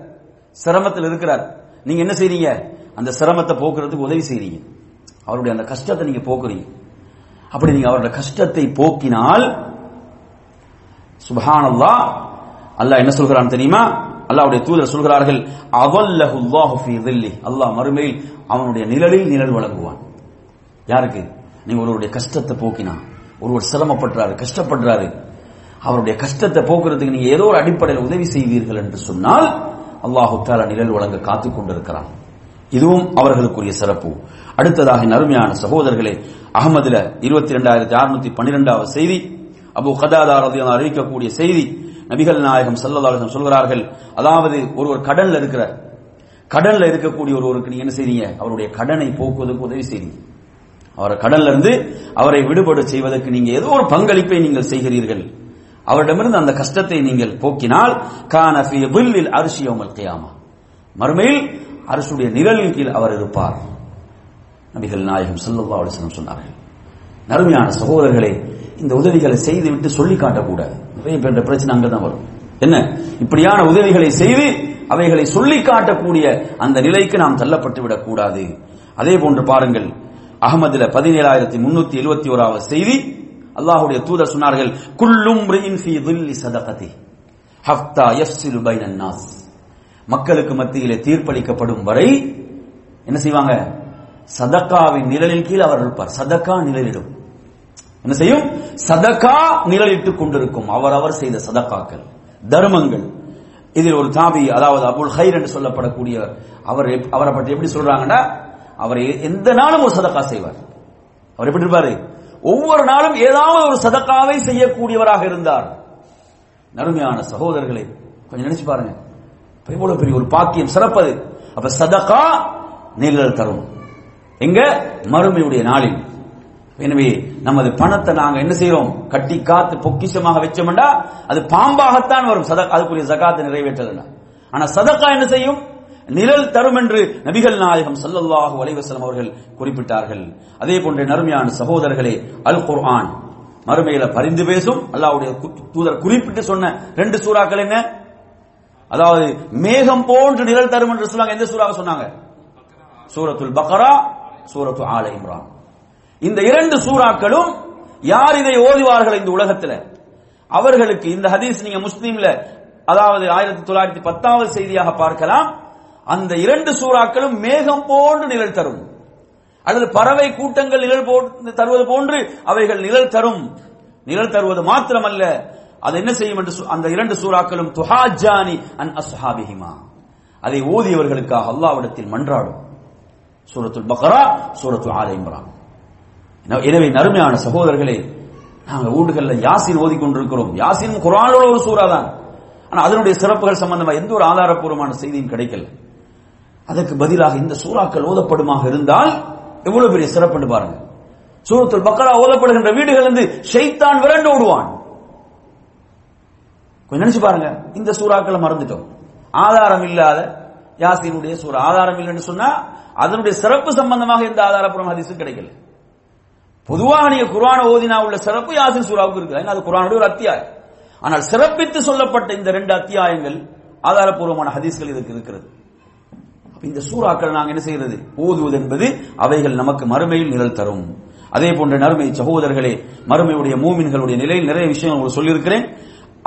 சிரமத்தில் இருக்கிறார் நீங்க என்ன செய்றீங்க? அந்த சிரமத்தை போக்குறதுக்கு உதவி செய்றீங்க. அவருடைய அந்த கஷ்டத்தை நீங்க போக்குறீங்க. அப்படி நீங்க அவரோட கஷ்டத்தை போக்கினால் சுபஹானல்லா அல்லாஹ் என்ன சொல்கிறான் தெரியுமா? அல்லாவுடைய தூதர் சொல்கிறார்கள் அவல்லஹுல்லாஹு ஃபீ தில்லி. அல்லாஹ் மறுமையில் அவனுடைய நிழலில் நிழல் வழங்குவான். யாருக்கு? நீங்க ஒருவருடைய கஷ்டத்தை போக்கினா ஒருவர் சிரமப்படுறாரு கஷ்டப்படுறாரு. அவருடைய கஷ்டத்தை போக்குறதுக்கு நீங்க ஏதோ ஒரு அடிப்படையில் உதவி செய்வீர்கள் என்று சொன்னால் அல்லாஹு தாலா நிழல் வழங்க காத்துக் கொண்டிருக்கிறான். இதுவும் அவர்களுக்குரிய சிறப்பு. அடுத்ததாக அருமையான சகோதரர்களே அகமதுல இருபத்தி ரெண்டாயிரத்தி அறுநூத்தி பன்னிரெண்டாவது செய்தி அபு கதாதார் அறிவிக்கக்கூடிய செய்தி நபிகள் நாயகம் சல்லல்லாஹு சொல்கிறார்கள் அதாவது ஒருவர் கடல்ல இருக்கிறார் கடல்ல இருக்கக்கூடிய ஒருவருக்கு நீங்க என்ன செய்றீங்க அவருடைய கடனை போக்குவதற்கு உதவி செய்றீங்க அவரை கடல்ல இருந்து அவரை விடுபட செய்வதற்கு நீங்க ஏதோ ஒரு பங்களிப்பை நீங்கள் செய்கிறீர்கள். அவரிடமிருந்து அந்த கஷ்டத்தை நீங்கள் போக்கினால் கான ஃபீ தில்லில் அரிசி யௌமல் கியாமா. மறுமையில் அரசுடைய நிழலின் கீழ் அவர் இருப்பார். நபிகள் நாயகம் ஸல்லல்லாஹு சொன்னார்கள். நறுமையான சகோதரர்களே இந்த உதவிகளை செய்துவிட்டு சொல்லி காட்டக்கூடாது நிறைய பேர் பிரச்சனை அங்கதான் வரும். என்ன? இப்படியான உதவிகளை செய்து அவைகளை சொல்லி காட்டக்கூடிய அந்த நிலைக்கு நாம் தள்ளப்பட்டு விடக்கூடாது. அதே போன்று பாருங்கள் அகமதுல பதினேழாயிரத்தி முன்னூத்தி எழுபத்தி ஓராவது செய்தி அல்லாஹ்வுடைய தூதர் சொன்னார்கள் குல்லும் சதகதி ஹஃப்தா மக்களுக்கு மத்தியிலே தீர்ப்பளிக்கப்படும் வரை என்ன செய்வாங்க? சதக்காவின் நிழலின் கீழ் அவர் இருப்பார் சதக்கா நிழலிடும். என்ன செய்யும்? சதக்கா நிழலிட்டுக் கொண்டிருக்கும். அவர் அவர் செய்த சதக்காக்கள் தர்மங்கள். இதில் ஒரு தாபி அதாவது அபுல் ஹைர் என்று சொல்லப்படக்கூடிய அவர் அவரை பற்றி எப்படி சொல்றாங்கன்னா அவர் எந்த நாளும் ஒரு சதக்கா செய்வார். அவர் எப்படி இருப்பாரு? ஒவ்வொரு நாளும் ஏதாவது ஒரு சதக்காவை செய்யக்கூடியவராக இருந்தார். நடுமையான சகோதரர்களை கொஞ்சம் நினைச்சு பாருங்க. எவ்வளவு பெரிய ஒரு பாக்கியம் சிறப்பது. அப்ப சதகா நிழல் தரும். எங்க? மறுமையுடைய நாளில். எனவே நமது பணத்தை நாங்க என்ன செய்யறோம் கட்டி காத்து பொக்கிஷமாக வச்சோம்டா அது பாம்பாகத்தான் வரும். சதக் அதுக்குரிய ஜகாத்தை நிறைவேற்றல ஆனா சதக்கா என்ன செய்யும்? நிழல் தரும் என்று நபிகள் நாயகம் சல்லல்லாஹு அலைவசலம் அவர்கள் குறிப்பிட்டார்கள். அதே போன்ற நறுமையான சகோதரர்களே அல் குர்ஆன். மறுமையில பரிந்து பேசும் அல்லாவுடைய தூதர் குறிப்பிட்டு சொன்ன ரெண்டு சூறாக்கள் என்ன? அதாவது மேகம் போன்று நிழல் தரும் என்று சொன்னாங்க எந்த சூறாவை சொன்னாங்க? சூரத்துல் பக்ரா சூரத்து ஆல இம்ரான். இந்த இரண்டு சூறாக்களும் யார் இதை ஓதுவார்கள் இந்த உலகத்துல? அவர்களுக்கு இந்த ஹதீஸ் நீங்க முஸ்லீம்ல அதாவது ஆயிரத்தி தொள்ளாயிரத்தி பத்தாவது செய்தியாக பார்க்கலாம். அந்த இரண்டு சூறாக்களும் மேகம் போன்று நிழல் தரும். அல்லது பறவை கூட்டங்கள் நிழல் போ- தருவது போன்று அவைகள் நிழல் தரும். நிழல் தருவது மாத்திரமல்ல அது என்ன செய்யும் என்று அந்த இரண்டு சூறாக்களும் துஹாஜானி அன் அஸ்ஹாபிஹிமா. அதை ஓதியவர்களுக்காக அல்லாவிடத்தில் மன்றாடும். சூரத்துல் பக்ரா சூரத்துல் ஆல இம்ரான். எனவே நறுமையான சகோதரர்களே நாங்கள் வீடுகள்ல யாசின் ஓதி கொண்டிருக்கிறோம் யாசின் குரானோட ஒரு சூறா தான் ஆனா அதனுடைய சிறப்புகள் சம்பந்தமா எந்த ஒரு ஆதாரப்பூர்வமான செய்தியும் கிடைக்கல. அதற்கு பதிலாக இந்த சூறாக்கள் ஓதப்படுமாக இருந்தால் எவ்வளவு பெரிய சிறப்பு பாருங்க. சூரத்துல் பக்ரா ஓதப்படுகின்ற வீடுகள் இருந்து ஷெய்தான் விரண்டு ஓடுவான். கொஞ்சம் நினைச்சு பாருங்க. இந்த சூறாக்களை மறந்துட்டோம். ஆதாரம் இல்லாத யாசினுடைய சூறா. ஆதாரம் இல்லைன்னு சொன்னா அதனுடைய சிறப்பு சம்பந்தமாக எந்த ஆதாரப்புறம் ஹதீஸும் கிடைக்கல. பொதுவாக நீங்க குரான ஓதினா உள்ள சிறப்பு யாசின் சூறாவுக்கு இருக்கு ஏன்னா அது குரானுடைய ஒரு அத்தியாயம். ஆனால் சிறப்பித்து சொல்லப்பட்ட இந்த ரெண்டு அத்தியாயங்கள் ஆதாரப்பூர்வமான ஹதீஸ்கள் இதுக்கு இருக்கிறது. இந்த சூறாக்கள் நாங்க என்ன செய்யறது? ஓதுவது என்பது அவைகள் நமக்கு மறுமையில் நிழல் தரும். அதே போன்ற நறுமை சகோதரர்களே மறுமையுடைய மூமின்களுடைய நிலையில் நிறைய விஷயம் உங்களுக்கு சொல்லியிருக்கிறேன்.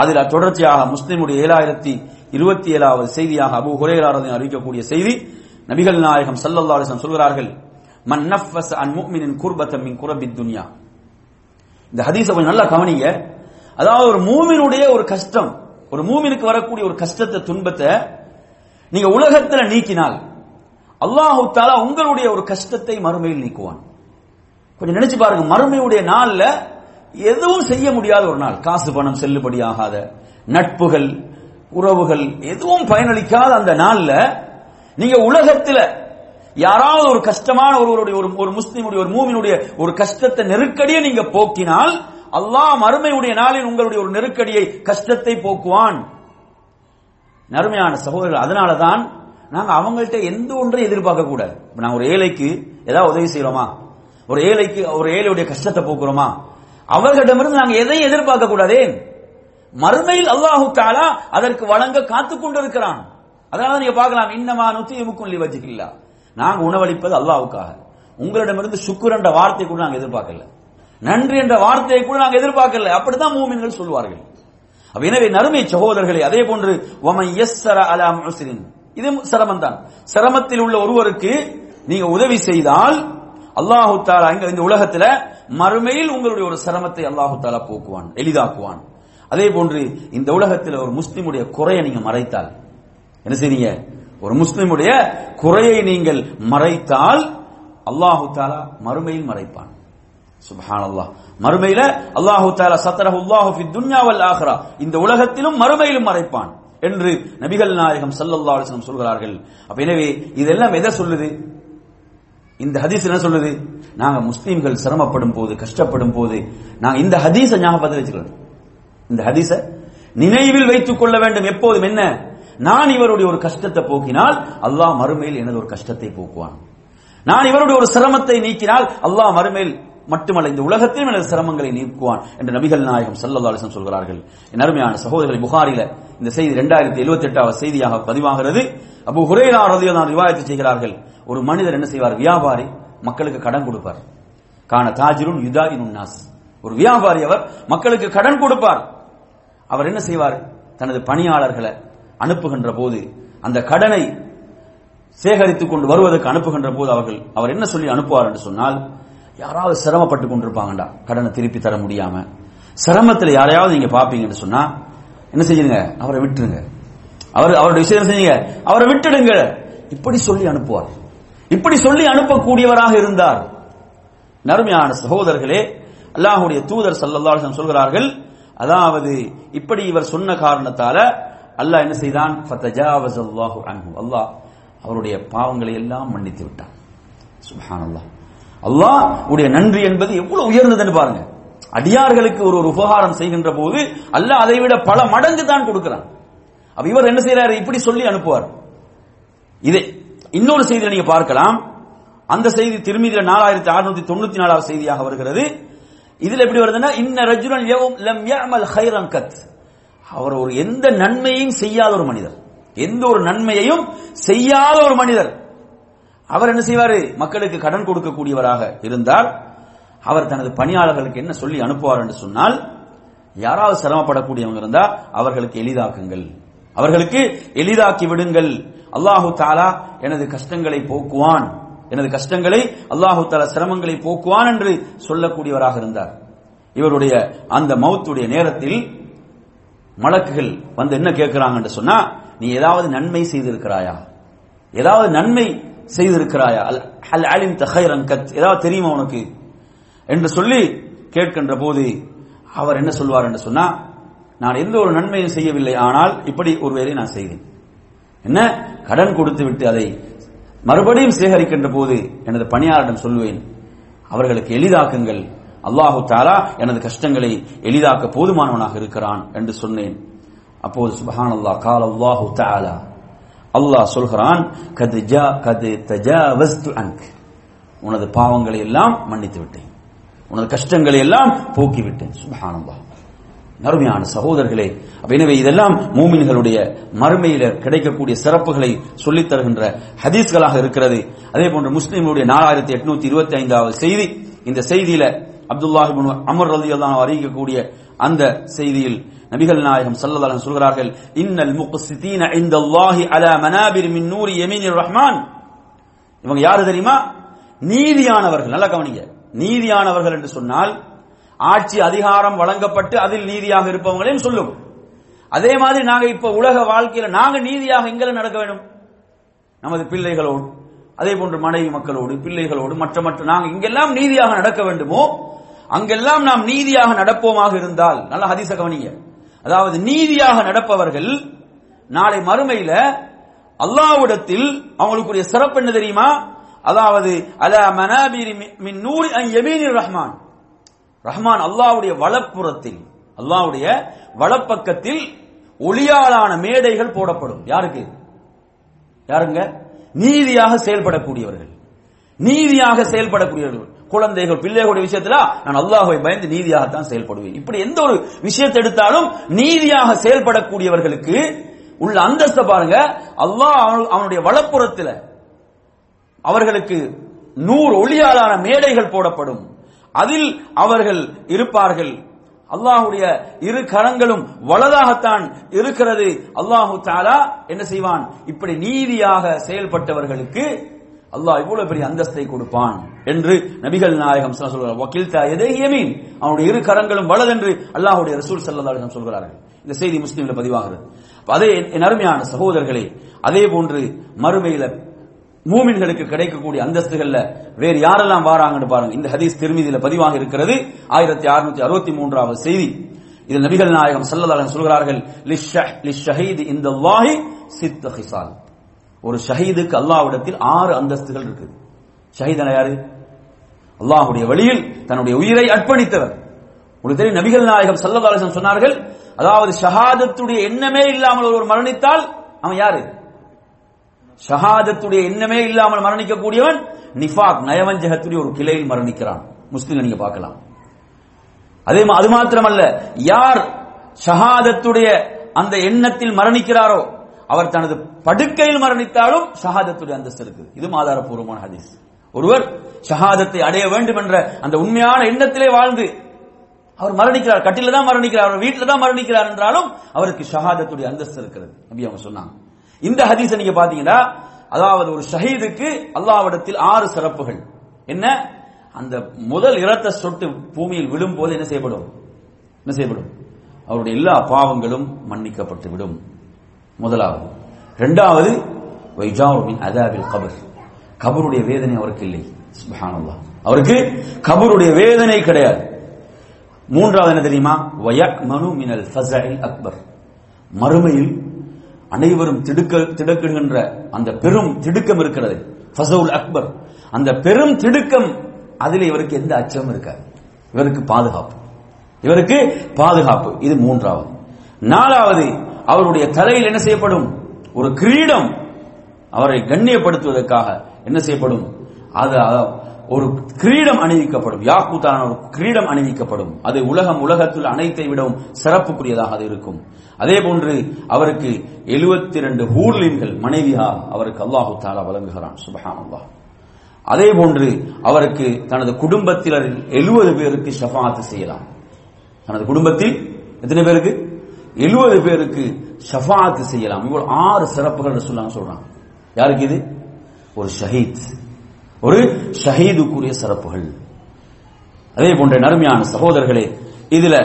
அதில் தொடர்ச்சியாக முஸ்லிமுடைய ஏழாயிரத்தி இருபத்தி ஏழாவது செய்தியாக அபு ஹுரேராரதை அறிவிக்கக்கூடிய செய்தி நபிகள் நாயகம் ஸல்லல்லாஹு சொல்கிறார்கள் மன் நஃபஸ் அன் முஃமினின் குர்பத்தம் மின் குரபி துன்யா. இந்த ஹதீஸை கொஞ்சம் நல்லா கவனிங்க. அதாவது ஒரு மூமினுடைய ஒரு கஷ்டம் ஒரு மூமினுக்கு வரக்கூடிய ஒரு கஷ்டத்தை துன்பத்தை நீங்க உலகத்துல நீக்கினால் அல்லாஹு தாலா உங்களுடைய ஒரு கஷ்டத்தை மறுமையில் நீக்குவான். கொஞ்சம் நினைச்சு பாருங்க மறுமையுடைய நாள்ல எதுவும் செய்ய முடியாத ஒரு நாள். காசு பணம் செல்லுபடியாகாத நட்புகள் உறவுகள் எதுவும் பயனளிக்காத அந்த நாள்ல நீங்க உலகத்துல யாராவது ஒரு கஷ்டமான ஒருவருடைய ஒரு ஒரு முஸ்லிமுடைய ஒரு மூவினுடைய ஒரு கஷ்டத்தை நெருக்கடியை நீங்க போக்கினால் அல்லாஹ் மறுமையுடைய நாளில் உங்களுடைய ஒரு நெருக்கடியை கஷ்டத்தை போக்குவான். நறுமையான சகோதரர்கள். அதனாலதான் நாங்க அவங்கள்ட்ட எந்த ஒன்றையும் எதிர்பார்க்க கூடாது. நாங்க ஒரு ஏழைக்கு ஏதாவது உதவி செய்யறோமா? ஒரு ஏழைக்கு ஒரு ஏழையுடைய கஷ்டத்தை போக்குறோமா? அவர்களிடமிருந்து நாங்க எதையும் எதிர்பார்க்க கூடாதே. மறுமையில் அல்லாஹு தாலா அதற்கு வழங்க காத்துக் கொண்டிருக்கிறான். அதனால நீங்க பார்க்கலாம் இன்னமா நுத்தியமுக்கும் லிவஜிக்கில்லா நாங்க உணவளிப்பது அல்லாவுக்காக உங்களிடமிருந்து சுக்குர் என்ற வார்த்தை கூட நாங்க எதிர்பார்க்கல. நன்றி என்ற வார்த்தையை கூட நாங்க எதிர்பார்க்கல. அப்படிதான் மூமின்கள் சொல்வார்கள். எனவே நறுமை சகோதரர்களே அதே போன்று அலா இது சிரமம் தான் சிரமத்தில் உள்ள ஒருவருக்கு நீங்க உதவி செய்தால் அல்லாஹு தாலா இந்த உலகத்துல மறுமையில் உங்களுடைய ஒரு சிரமத்தை அல்லாஹு தாலா போக்குவான் எளிதாக்குவான். அதே போன்று இந்த உலகத்தில் ஒரு முஸ்லிமுடைய குறையை நீங்க மறைத்தால் என்ன செய்றீங்க ஒரு முஸ்லிமுடைய குறையை நீங்கள் மறைத்தால் அல்லாஹு தாலா மறுமையில் மறைப்பான். அல்லாஹ் மறுமையில அல்லாஹு தாலா சத்தரஹு அல்லாஹு ஃபி துன்யா வல் இந்த உலகத்திலும் மறுமையிலும் மறைப்பான் என்று நபிகள் நாயகம் சல்லல்லா அலிஸ்லம் சொல்கிறார்கள். அப்ப எனவே இதெல்லாம் எதை சொல்லுது? இந்த ஹதீஸ் என்ன சொல்லுது? நாங்க முஸ்லீம்கள் சிரமப்படும் போது கஷ்டப்படும் போது நாங்க இந்த ஹதீஸை ஞாபகத்தை வச்சுக்கிறோம் இந்த ஹதீஸ நினைவில் வைத்துக் கொள்ள வேண்டும். எப்போதும் என்ன? நான் இவருடைய ஒரு கஷ்டத்தை போக்கினால் அல்லாஹ் மறுமையில் எனது ஒரு கஷ்டத்தை போக்குவான். நான் இவருடைய ஒரு சிரமத்தை நீக்கினால் அல்லாஹ் மறுமையில் மட்டுமல்ல இந்த உலகத்திலும் எனது சிரமங்களை நீக்குவான் என்று நபிகள் நாயகம் சல்லல்லாஹு சொல்கிறார்கள். என் அருமையான சகோதரர்களை புகாரில இந்த செய்தி இரண்டாயிரத்தி எழுபத்தி எட்டாவது செய்தியாக பதிவாகிறது. அபு ஹுரேலா ரலியல்லாஹு ரிவாயத்து செய்கிறார்கள். ஒரு மனிதர் என்ன செய்வார்? வியாபாரி மக்களுக்கு கடன் கொடுப்பார். காண தாஜிருன் யுதாயினுன் நாஸ். ஒரு வியாபாரி அவர் மக்களுக்கு கடன் கொடுப்பார். அவர் என்ன செய்வார்? தனது பணியாளர்களை அனுப்புகின்ற போது அந்த கடனை சேகரித்துக் கொண்டு வருவதற்கு அனுப்புகின்ற போது அவர்கள் அவர் என்ன சொல்லி அனுப்புவார் என்று சொன்னால் யாராவது சிரமப்பட்டு கொண்டிருப்பாங்கடா கடனை திருப்பி தர முடியாம. சிரமத்தில் யாரையாவது நீங்க பாப்பீங்கன்னு சொன்னா என்ன செய்யுங்க? அவரை விட்டுருங்க. அவர் அவருடைய விஷயம் செய்யுங்க? அவரை விட்டுடுங்க இப்படி சொல்லி அனுப்புவார். இப்படி சொல்லி அனுப்பக்கூடியவராக இருந்தார். நருமையான சகோதரர்களே அல்லாஹுடைய தூதர் சல்லல்லாஹு சொல்கிறார்கள் அதாவது இப்படி இவர் சொன்ன காரணத்தால அல்லாஹ் என்ன செய்தான்? ஃபதஜாவஸல்லாஹு அன்ஹு. அல்லாஹ் அவருடைய பாவங்களை எல்லாம் மன்னித்து விட்டான். சுபஹான் அல்லாஹ் அல்லாஹ் உடைய நன்றி என்பது எவ்வளவு உயர்ந்ததுன்னு பாருங்க. அடியார்களுக்கு ஒரு ஒரு உபகாரம் செய்கின்ற போது அல்லாஹ் அதை விட பல மடங்கு தான் கொடுக்கிறான். அப்ப இவர் என்ன செய்யறாரு இப்படி சொல்லி அனுப்புவார். இதே இன்னொரு செய்தியை நீங்க பார்க்கலாம். அந்த செய்தி திருமதியில நாலாயிரத்தி அறுநூத்தி தொண்ணூத்தி நாலாவது செய்தியாக வருகிறது. இதுல எப்படி வருதுன்னா இன்ன ரஜுலன் லம் யஅமல் ஹைரன் கத். அவர் ஒரு எந்த நன்மையையும் செய்யாத ஒரு மனிதர். எந்த ஒரு நன்மையையும் செய்யாத ஒரு மனிதர். அவர் என்ன செய்வாரு? மக்களுக்கு கடன் கொடுக்கக்கூடியவராக இருந்தால் அவர் தனது பணியாளர்களுக்கு என்ன சொல்லி அனுப்புவார் என்று சொன்னால் யாராவது சிரமப்படக்கூடியவங்க இருந்தா அவர்களுக்கு எளிதாக்குங்கள். அவர்களுக்கு எளிதாக்கி விடுங்கள். அல்லாஹு தாலா எனது கஷ்டங்களை போக்குவான். எனது கஷ்டங்களை அல்லாஹு தலா சிரமங்களை போக்குவான் என்று சொல்லக்கூடியவராக இருந்தார். இவருடைய அந்த மௌத்துடைய நேரத்தில் மலக்குகள் வந்து என்ன கேட்கிறாங்க என்று சொன்னா நீ ஏதாவது நன்மை செய்திருக்கிறாயா? ஏதாவது நன்மை செய்திருக்கிறாயா? அல்- அல் அலிம் தஹைரன் கத் ஏதாவது தெரியுமா உனக்கு? என்று சொல்லி கேட்கின்ற போது அவர் என்ன சொல்வார் என்று சொன்னா நான் எந்த ஒரு நன்மையும் செய்யவில்லை ஆனால் இப்படி ஒரு வேலை நான் செய்தேன். என்ன? கடன் கொடுத்து விட்டு அதை மறுபடியும் சேகரிக்கின்ற போது எனது பணியாளரிடம் சொல்லுவேன் அவர்களுக்கு எளிதாக்குங்கள். அல்லாஹு தாலா எனது கஷ்டங்களை எளிதாக்க போதுமானவனாக இருக்கிறான் என்று சொன்னேன். அப்போது சுபஹான் அல்லாஹ் கால் அல்லாஹு தாலா அல்லாஹ் சொல்கிறான் கது ஜா கது தஜாவஸ்து அன்க். உனது பாவங்களை எல்லாம் மன்னித்து விட்டேன் உனது கஷ்டங்களை எல்லாம் போக்கிவிட்டேன். சுபஹான் அல்லாஹ் அருமையான சகோதரர்களே எனவே இதெல்லாம் மூமின்களுடைய மறுமையில கிடைக்கக்கூடிய சிறப்புகளை சொல்லித் தருகின்ற ஹதீஸ்களாக இருக்கிறது. அதே போன்று முஸ்லீம்களுடைய நாலாயிரத்தி எட்நூத்தி இருபத்தி ஐந்தாவது செய்தி இந்த செய்தியில அப்துல்லாஹிபின் அமர் ரலியல்லாஹு அறிவிக்கக்கூடிய அந்த செய்தியில் நபிகள் நாயகம் சல்லதாலம் சொல்கிறார்கள் இன்னல் இந்த லாஹி அலா மனாபிர் மின் நூரி ரஹ்மான். இவங்க யாரு தெரியுமா? நீதியானவர்கள். நல்லா கவனிங்க. நீதியானவர்கள் என்று சொன்னால் ஆட்சி அதிகாரம் வழங்கப்பட்டு அதில் நீதியாக இருப்பவங்களையும் சொல்லும். அதே மாதிரி நாங்க இப்ப உலக வாழ்க்கையில நாங்க நீதியாக எங்களை நடக்க வேண்டும்? நமது பிள்ளைகளோடு அதே போன்று மனைவி மக்களோடு பிள்ளைகளோடு மற்ற மற்ற நாங்க இங்கெல்லாம் நீதியாக நடக்க வேண்டுமோ? அங்கெல்லாம் நாம் நீதியாக நடப்போமாக இருந்தால் நல்ல ஹதிச கவனிங்க. அதாவது நீதியாக நடப்பவர்கள் நாளை மறுமையில அல்லாஹ்விடத்தில் அவங்களுக்குரிய சிறப்பு என்ன தெரியுமா? அதாவது அலா மனாபிரி மின் நூரி ரஹ்மான். ரஹ்மான் அல்லாவுடைய வலப்புறத்தில் அல்லாவுடைய வலப்பக்கத்தில் ஒளியாலான மேடைகள் போடப்படும். யாருக்கு? யாருங்க? நீதியாக செயல்படக்கூடியவர்கள். நீதியாக செயல்படக்கூடியவர்கள். குழந்தைகள் பிள்ளைகளுடைய விஷயத்துல நான் அல்லாஹுவை பயந்து நீதியாகத்தான் செயல்படுவேன். இப்படி எந்த ஒரு விஷயத்தை எடுத்தாலும் நீதியாக செயல்படக்கூடியவர்களுக்கு உள்ள அந்தஸ்தை பாருங்க. அல்லாஹ் அவனுடைய வளப்புறத்தில் அவர்களுக்கு நூறு ஒளியாலான மேடைகள் போடப்படும். அதில் அவர்கள் இருப்பார்கள். அல்லாஹுடைய இரு கரங்களும் வலதாகத்தான் இருக்கிறது. அல்லாஹு தாலா என்ன செய்வான்? இப்படி நீதியாக செயல்பட்டவர்களுக்கு அல்லாஹ் இவ்வளவு பெரிய அந்தஸ்தை கொடுப்பான் என்று நபிகள் நாயகம் சொல்கிறார் வக்கீல் தா அவனுடைய இரு கரங்களும் வலதென்று அல்லாஹ்வுடைய ரசூல் ஸல்லல்லாஹு சொல்கிறார்கள். இந்த செய்தி முஸ்லீம்ல பதிவாகிறது. அதே என் அருமையான சகோதரர்களே அதே போன்று மறுமையில மூமின்களுக்கு கிடைக்கக்கூடிய அந்தஸ்துகள்ல வேறு யாரெல்லாம் வாராங்கன்னு பாருங்க. இந்த ஹதீஸ் திருமதியில பதிவாக இருக்கிறது. ஆயிரத்தி அறுநூத்தி அறுபத்தி மூன்றாவது செய்தி. இதில் நபிகள் நாயகம் ஸல்லல்லாஹு சொல்கிறார்கள் இந்த வாஹி சித்த ஹிசால். ஒரு ஷஹீதுக்கு அல்லாவிடத்தில் ஆறு அந்தஸ்துகள் இருக்குது. ஷஹீதன யாரு? அல்லாஹ்வுடைய வழியில் தன்னுடைய உயிரை அர்ப்பணித்தவர். உங்களுக்கு தெரியும் நபிகள் நாயகம் சல்லதாலசன் சொன்னார்கள் அதாவது ஷஹாதத்துடைய எண்ணமே இல்லாமல் ஒருவர் மரணித்தால் அவன் யாரு? ஷஹாதத்துடைய எண்ணமே இல்லாமல் மரணிக்கக்கூடியவன் நிஃபாக் நயவஞ்சகத்துடைய ஒரு கிளையில் மரணிக்கிறான். முஸ்லீம் நீங்க பார்க்கலாம். அதே அது மாத்திரமல்ல யார் ஷஹாதத்துடைய அந்த எண்ணத்தில் மரணிக்கிறாரோ அவர் தனது படுக்கையில் மரணித்தாலும் ஷஹாதத்துடைய அந்தஸ்து இருக்கு இது ஆதாரபூர்வமான ஹதீஸ். ஒருவர் ஷஹாதத்தை அடைய வேண்டும் என்ற அந்த உண்மையான எண்ணத்திலே வாழ்ந்து அவர் மரணிக்கிறார். கட்டில தான் மரணிக்கிறார் அவர் வீட்டில தான் மரணிக்கிறார் என்றாலும் அவருக்கு ஷஹாதத்துடைய அந்தஸ்து இருக்கிறது. அப்படி அவங்க சொன்னாங்க. இந்த ஹதீஸை நீங்க பாத்தீங்கன்னா அதாவது ஒரு ஷஹீதுக்கு அல்லாவிடத்தில் ஆறு சிறப்புகள். என்ன? அந்த முதல் இரத்த சொட்டு பூமியில் விழும் போது என்ன செய்யப்படும்? என்ன செய்யப்படும்? அவருடைய எல்லா பாவங்களும் மன்னிக்கப்பட்டு விடும் முதலாவது. இரண்டாவது வைஜாவுமின் அதாபில் கபர். கபருடைய வேதனை அவருக்கு இல்லை. சுப்ஹானல்லாஹ். அவருக்கு கபருடைய வேதனை கிடையாது. மூன்றாவது என்ன தெரியுமா? வயக் மனு மினல் ஃபஸஇல் அக்பர். மறுமையில் அனைவரும் திடுக்க திடுக்குகின்ற அந்த பெரும் திடுக்கம் இருக்கிறது. ஃபசவுல் அக்பர். அந்த பெரும் திடுக்கம் அதில் இவருக்கு எந்த அச்சமும் இருக்காது. இவருக்கு பாதுகாப்பு. இவருக்கு பாதுகாப்பு. இது மூன்றாவது. நாலாவது அவருடைய தலையில் என்ன செய்யப்படும்? ஒரு கிரீடம் அவரை கண்ணியப்படுத்துவதற்காக என்ன செய்யப்படும்? அது ஒரு கிரீடம் அணிவிக்கப்படும். யாக்கூத்தான ஒரு கிரீடம் அணிவிக்கப்படும். அது உலகம் உலகத்தில் அனைத்தை விடவும் சிறப்புக்குரியதாக அது இருக்கும். அதே போன்று அவருக்கு 72 ரெண்டு ஹூர்லின்கள் மனைவியா அவருக்கு அல்லாஹு தாலா வழங்குகிறான். சுபஹானல்லாஹ். அதே போன்று அவருக்கு தனது குடும்பத்தினர் 70 பேருக்கு ஷஃபாத்து செய்யலாம். தனது குடும்பத்தில் எத்தனை பேருக்கு? 70 பேருக்கு ஷஃபாத்து செய்யலாம். இவ்வளவு ஆறு சிறப்புகள் சொல்லாங்க சொல்றான் யாருக்கு இது? ஒரு ஷஹீத். ஒரு ஷஹீதுக்குரிய சிறப்புகள். அதே போன்ற நடுமையான சகோதரர்களே இதுல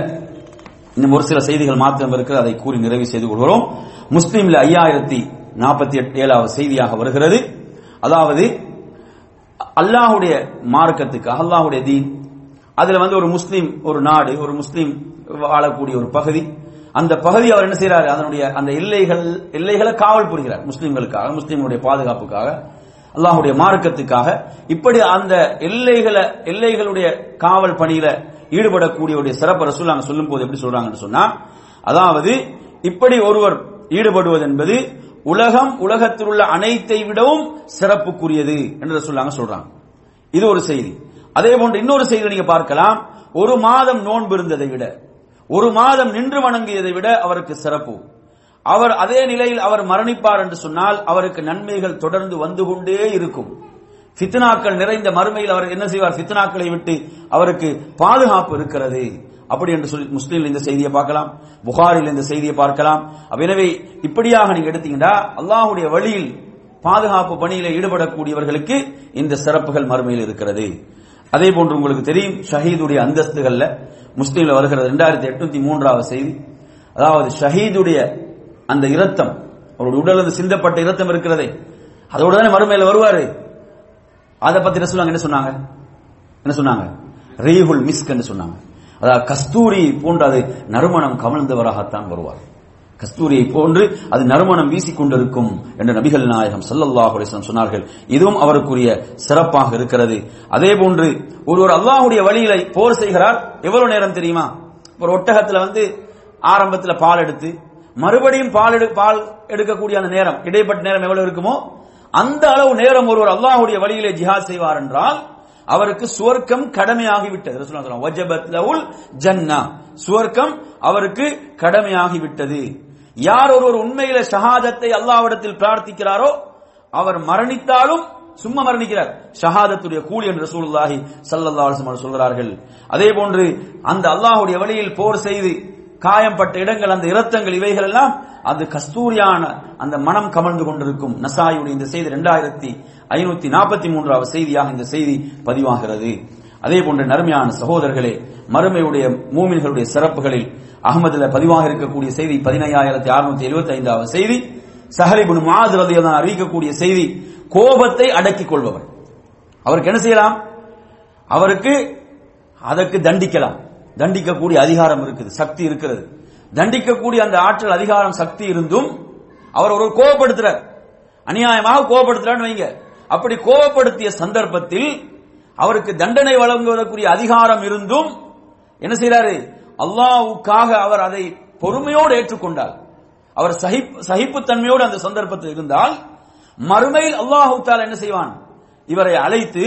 இன்னும் ஒரு சில செய்திகள் மாத்திரம் இருக்கிறது அதை கூறி நிறைவு செய்து கொள்கிறோம். முஸ்லீம்ல ஐயாயிரத்தி நாற்பத்தி எட்டு ஏழாவது செய்தியாக வருகிறது. அதாவது அல்லாஹுடைய மார்க்கத்துக்கு அல்லாஹுடைய தீன் அதுல வந்து ஒரு முஸ்லீம் ஒரு நாடு ஒரு முஸ்லீம் வாழக்கூடிய ஒரு பகுதி. அந்த பகுதி அவர் என்ன செய்யறாரு அதனுடைய அந்த எல்லைகள் எல்லைகளை காவல் புரிகிறார். முஸ்லீம்களுக்காக முஸ்லீம்களுடைய பாதுகாப்புக்காக. அல்லாஹுடைய மார்க்கத்துக்காக இப்படி அந்த எல்லைகளை எல்லைகளுடைய காவல் பணியில ஈடுபடக்கூடிய சிறப்பு ரசூல் நாங்க சொல்லும் போது எப்படி சொல்றாங்கன்னு சொன்னா அதாவது இப்படி ஒருவர் ஈடுபடுவது என்பது உலகம் உலகத்தில் உள்ள அனைத்தை விடவும் சிறப்புக்குரியது என்று சொல்லாங்க சொல்றாங்க. இது ஒரு செய்தி. அதே போன்று இன்னொரு செய்தி நீங்க பார்க்கலாம். ஒரு மாதம் நோன்பு இருந்ததை விட ஒரு மாதம் நின்று வணங்கியதை விட அவருக்கு சிறப்பு. அவர் அதே நிலையில் அவர் மரணிப்பார் என்று சொன்னால் அவருக்கு நன்மைகள் தொடர்ந்து வந்து கொண்டே இருக்கும். ஃபித்னாக்கள் நிறைந்த மறுமையில் அவர் என்ன செய்வார்? ஃபித்னாக்களை விட்டு அவருக்கு பாதுகாப்பு இருக்கிறது. அப்படி என்று சொல்லி முஸ்லீம்ல இந்த செய்தியை பார்க்கலாம் புகாரில் இந்த செய்தியை பார்க்கலாம். எனவே இப்படியாக நீங்க எடுத்தீங்கன்னா அல்லாஹுடைய வழியில் பாதுகாப்பு பணியில ஈடுபடக்கூடியவர்களுக்கு இந்த சிறப்புகள் மறுமையில் இருக்கிறது. அதே போன்று உங்களுக்கு தெரியும் ஷஹீதுடைய அந்தஸ்துகள்ல முஸ்லீம்ல வருகிறது இரண்டாயிரத்தி எட்நூத்தி மூன்றாவது செய்தி. அதாவது ஷஹீதுடைய அந்த இரத்தம் அவருடைய உடலிருந்து சிந்தப்பட்ட இரத்தம் இருக்கிறதே. அதோட தானே மறுமையில வருவாரு. அதை பத்தி சொன்னாங்க என்ன சொன்னாங்க? என்ன சொன்னாங்க? ரீஹுல் மிஸ்க் சொன்னாங்க. அதாவது கஸ்தூரி போன்றது அது நறுமணம் கமழ்ந்தவராகத்தான் வருவார். கஸ்தூரியை போன்று அது நறுமணம் வீசிக்கொண்டிருக்கும் என்று நபிகள் நாயகம் ஸல்லல்லாஹு அலைஹி சொன்னார்கள். இதுவும் அவருக்குரிய சிறப்பாக இருக்கிறது. அதே போன்று ஒருவர் அல்லாஹுடைய வழியில போர் செய்கிறார். எவ்வளவு நேரம் தெரியுமா? ஒரு ஒட்டகத்துல வந்து ஆரம்பத்துல பால் எடுத்து மறுபடியும் பால் எடு பால் எடுக்கக்கூடிய அந்த நேரம் இடைப்பட்ட நேரம் எவ்வளவு இருக்குமோ அந்த அளவு நேரம் ஒருவர் அல்லாஹுடைய வழியிலே ஜிஹாத் செய்வார் என்றால் அவருக்கு சுவர்க்கம் கடமையாகிவிட்டது. வஜபத் லவுல் ஜன்னா. சுவர்க்கம் அவருக்கு கடமையாகிவிட்டது. யார் ஒருவர் உண்மையில ஷஹாதத்தை அல்லாவிடத்தில் பிரார்த்திக்கிறாரோ அவர் மரணித்தாலும் சும்மா மரணிக்கிறார். ஷஹாதத்துடைய கூலி என்று ரசூலுல்லாஹி ஸல்லல்லாஹு சொல்கிறார்கள். அதே போன்று அந்த அல்லாஹுடைய வழியில் போர் செய்து காயம்பட்ட இடங்கள் அந்த இரத்தங்கள் இவைகள் எல்லாம் அது கஸ்தூரியான அந்த மனம் கமழ்ந்து கொண்டிருக்கும். நசாயுடைய இந்த செய்தி இரண்டாயிரத்தி ஐநூத்தி நாற்பத்தி மூன்றாவது செய்தியாக இந்த செய்தி பதிவாகிறது. அதே போன்ற நறுமையான சகோதரர்களே மறுமையுடைய மூமின்களுடைய சிறப்புகளில் அகமதுல பதிவாக இருக்கக்கூடிய செய்தி பதினையாயிரத்தி அறுநூத்தி எழுபத்தி ஐந்தாவது செய்தி சஹலிபுன் மாது அறிவிக்கக்கூடிய செய்தி கோபத்தை அடக்கிக் கொள்பவர். அவருக்கு என்ன செய்யலாம்? அவருக்கு அதற்கு தண்டிக்கலாம். தண்டிக்கக்கூடிய அதிகாரம் இருக்குது சக்தி இருக்கிறது. தண்டிக்கக்கூடிய அந்த ஆற்றல் அதிகாரம் சக்தி இருந்தும் அவர் ஒரு கோபப்படுத்துறார். அநியாயமாக கோபப்படுத்துறான்னு வைங்க. அப்படி கோபப்படுத்திய சந்தர்ப்பத்தில் அவருக்கு தண்டனை வழங்குவதற்குரிய அதிகாரம் இருந்தும் என்ன செய்யறாரு அல்லாவுக்காக அவர் அதை பொறுமையோடு ஏற்றுக்கொண்டார். அவர் சகிப்பு சகிப்புத்தன்மையோடு அந்த சந்தர்ப்பத்தில் இருந்தால் மறுமையில் அல்லாஹு தாலா என்ன செய்வான்? இவரை அழைத்து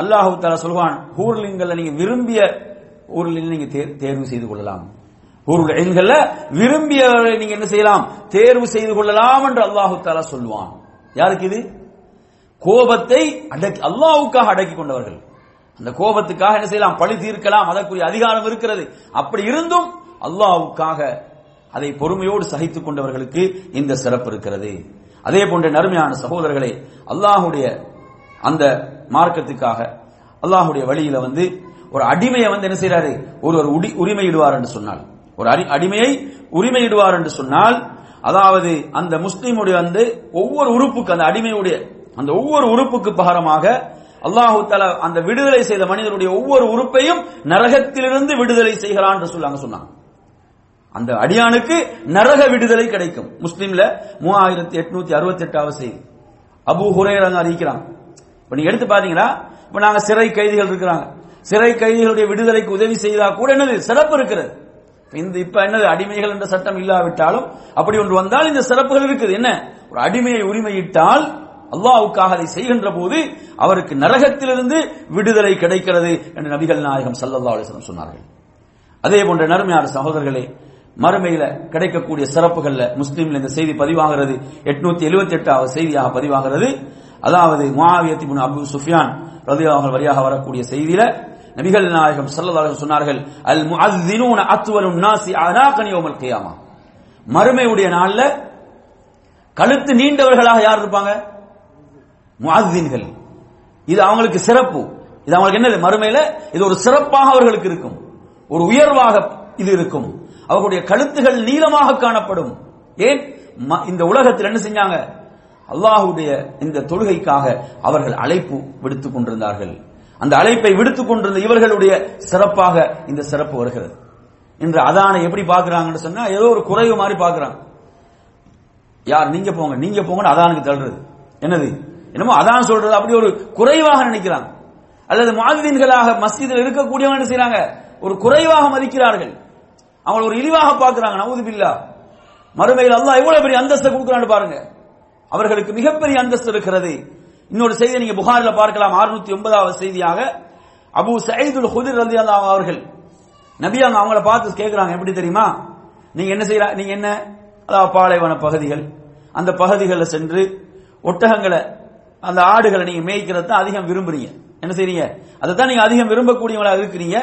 அல்லாஹு தாலா சொல்வான் ஹூர்லிங்கல்ல நீங்க விரும்பிய ஊரில் நீங்க தேர்வு செய்து கொள்ளலாம். ஊருல் எண்கள்ல விரும்பியவரை நீங்க என்ன செய்யலாம்? தேர்வு செய்து கொள்ளலாம் என்று அல்லாஹு தாலா சொல்லுவான். யாருக்கு இது? கோபத்தை அடக்கி அல்லாவுக்காக அடக்கி கொண்டவர்கள். அந்த கோபத்துக்காக என்ன செய்யலாம்? பழி தீர்க்கலாம். அதற்குரிய அதிகாரம் இருக்கிறது. அப்படி இருந்தும் அல்லாஹ்வுக்காக அதை பொறுமையோடு சகித்துக் கொண்டவர்களுக்கு இந்த சிறப்பு இருக்கிறது. அதே போன்ற நறுமையான சகோதரர்களே அல்லாஹுடைய அந்த மார்க்கத்துக்காக அல்லாஹுடைய வழியில வந்து ஒரு அடிமையை வந்து என்ன செய்யறாரு ஒருவர் உடி உரிமையிடுவார் என்று சொன்னால் ஒரு அடி- அடிமையை உரிமையிடுவார் என்று சொன்னால் அதாவது அந்த முஸ்லீமுடைய வந்து ஒவ்வொரு உறுப்புக்கு அந்த அடிமையுடைய அந்த ஒவ்வொரு உறுப்புக்கு பகரமாக அல்லாஹு தலா அந்த விடுதலை செய்த மனிதனுடைய ஒவ்வொரு உறுப்பையும் நரகத்திலிருந்து விடுதலை செய்கிறான் என்று சொல்லாங்க சொன்னாங்க. அந்த அடியானுக்கு நரக விடுதலை கிடைக்கும். முஸ்லீம்ல மூவாயிரத்தி எட்நூத்தி அறுபத்தி எட்டாவது செய்தி. அபு ஹுரேரங்க அறிவிக்கிறாங்க இப்ப நீங்க எடுத்து பாத்தீங்கன்னா இப்ப நாங்க சிறை கைதிகள் இருக்கிறாங்க. சிறை கைதிகளுடைய விடுதலைக்கு உதவி செய்தா கூட என்னது? சிறப்பு இருக்கிறது. இந்த இப்ப என்னது? அடிமைகள் என்ற சட்டம் இல்லாவிட்டாலும் அப்படி ஒன்று வந்தால் இந்த சிறப்புகள் இருக்குது. என்ன? ஒரு அடிமையை உரிமையிட்டால் அல்லாவுக்காக அதை செய்கின்ற போது அவருக்கு நரகத்திலிருந்து விடுதலை கிடைக்கிறது என்று நபிகள் நாயகம் சல்லல்லா அலிஸ்லம் சொன்னார்கள். அதே போன்ற நறுமையான சகோதரர்களே மறுமையில கிடைக்கக்கூடிய சிறப்புகள்ல முஸ்லீம்ல இந்த செய்தி பதிவாகிறது. எட்நூத்தி எழுபத்தி எட்டாவது செய்தியாக பதிவாகிறது. அதாவது முஆவியத் அபு சுஃபியான் ரதியாக வழியாக வரக்கூடிய செய்தியில நபிகள் நாயகம் ஸல்லல்லாஹு சொன்னார்கள் அல் முஅஸ்ஸினூன அத்வலுன் நாசி அனாகன் யௌமல் கியாமா. மறுமையுடைய நாள்ல கழுத்து நீண்டவர்களாக யார் இருப்பாங்க? முஅஸ்ஸின்கள். இது அவங்களுக்கு சிறப்பு. இது அவங்களுக்கு என்னது? மறுமையில இது ஒரு சிறப்பாக அவர்களுக்கு இருக்கும். ஒரு உயர்வாக இது இருக்கும். அவர்களுடைய கழுத்துகள் நீளமாக காணப்படும். ஏன்? ம- இந்த உலகத்தில் என்ன செஞ்சாங்க? அல்லாஹுடைய இந்த தொழுகைக்காக அவர்கள் அழைப்பு விடுத்துக் கொண்டிருந்தார்கள். அந்த அழைப்பை விடுத்துக் கொண்டிருந்த இவர்களுடைய சிறப்பாக இந்த சிறப்பு வருகிறது. இன்று அதானை எப்படி பாக்குறாங்கன்னு சொன்னா ஏதோ ஒரு குறைவு மாதிரி பாக்குறாங்க யார் நீங்க போங்க நீங்க போங்கன்னு அதானுக்கு தள்ளுறது. என்னது? என்னமோ அதான் சொல்றது அப்படி ஒரு குறைவாக நினைக்கிறாங்க. அல்லது மாதின்களாக மஸ்ஜிதில் இருக்கக்கூடியவங்க என்ன செய்யறாங்க ஒரு குறைவாக மதிக்கிறார்கள். அவங்க ஒரு இழிவாக பார்க்கறாங்க நவுது பில்லா. மறுமையில் அல்லா எவ்வளவு பெரிய அந்தஸ்தை கொடுக்குறான்னு பாருங்க. அவர்களுக்கு மிகப்பெரிய அந்தஸ்து இருக்கிறது. இன்னொரு செய்தி நீங்க புகாரில் பார்க்கலாம். 609 ஒன்பதாவது செய்தியாக அபு சயீதுல் ஹுதிர் ரலியல்லாஹு அவர்கள் நபி அவங்க அவங்கள பார்த்து கேட்கிறாங்க எப்படி தெரியுமா? நீங்க என்ன செய்யற நீங்க என்ன? அதாவது பாலைவன பகுதிகள். அந்த பகுதிகளில் சென்று ஒட்டகங்களை அந்த ஆடுகளை நீங்க மேய்க்கிறது தான் அதிகம் விரும்புறீங்க. என்ன செய்றீங்க? அதை தான் நீங்க அதிகம் விரும்பக்கூடியவங்களா இருக்கிறீங்க.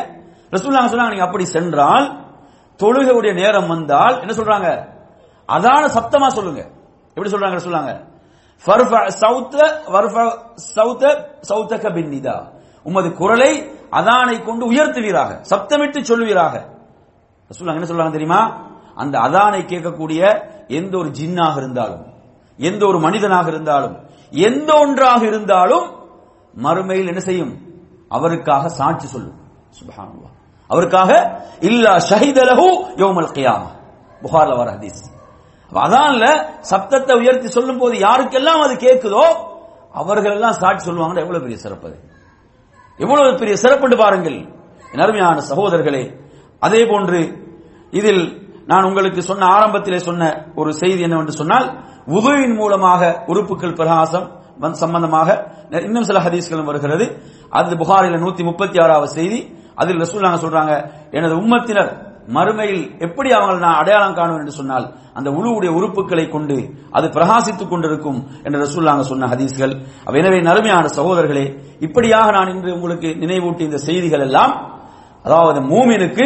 ரசூல்லாங்க சொன்னாங்க நீங்க அப்படி சென்றால் தொழுகையுடைய நேரம் வந்தால் என்ன சொல்றாங்க? அதான சத்தமா சொல்லுங்க. எப்படி சொல்றாங்க சொல்லுங்க ஃபர்ஃப சௌத்த வர்ஃப சௌத்த சௌத்தக பின்னிதா. உமது குரலை அதானை கொண்டு உயர்த்துவீராக. சப்தமிட்டு சொல்லுவீராக. ரசூலுல்லாஹ் என்ன சொல்றாங்க தெரியுமா? அந்த அதானை கேட்கக்கூடிய எந்த ஒரு ஜின்னாக இருந்தாலும் எந்த ஒரு மனிதனாக இருந்தாலும் எந்த ஒன்றாக இருந்தாலும் மறுமையில் என்ன செய்யும்? அவருக்காக சாட்சி சொல்லும். சுப்ஹானல்லாஹ். அவருக்காக இல்லா ஷஹிதலகு யௌமல் கியாமா. புகார்ல வர ஹதீஸ். அதான்ல சப்தத்தை உயர்த்தி சொல்லும் போது யாருக்கெல்லாம் அது கேட்குதோ அவர்கள் எல்லாம் சாட்சி சொல்லுவாங்க எவ்வளவு பெரிய சிறப்பு அது. எவ்வளவு பெரிய சிறப்புண்டு பாருங்கள். என் அருமையான சகோதரர்களே அதே போன்று இதில் நான் உங்களுக்கு சொன்ன ஆரம்பத்திலே சொன்ன ஒரு செய்தி என்னவென்று சொன்னால் உதவியின் மூலமாக உறுப்புகள் பிரகாசம் வந்து சம்பந்தமாக இன்னும் சில ஹதீஸ்களும் வருகிறது. அது புகாரில நூத்தி முப்பத்தி ஆறாவது செய்தி. அதில் ரசூல்லாங்க சொல்றாங்க எனது உம்மத்தினர் மறுமையில் எப்படி அவங்களை நான் அடையாளம் காணும் என்று சொன்னால் அந்த உழுவுடைய உறுப்புகளை கொண்டு அது பிரகாசித்துக் கொண்டிருக்கும் என்று ரசூல்லாங்க சொன்ன ஹதீஸ்கள். எனவே நறுமையான சகோதரர்களே இப்படியாக நான் இன்று உங்களுக்கு நினைவூட்டி இந்த செய்திகள் எல்லாம் அதாவது மூமினுக்கு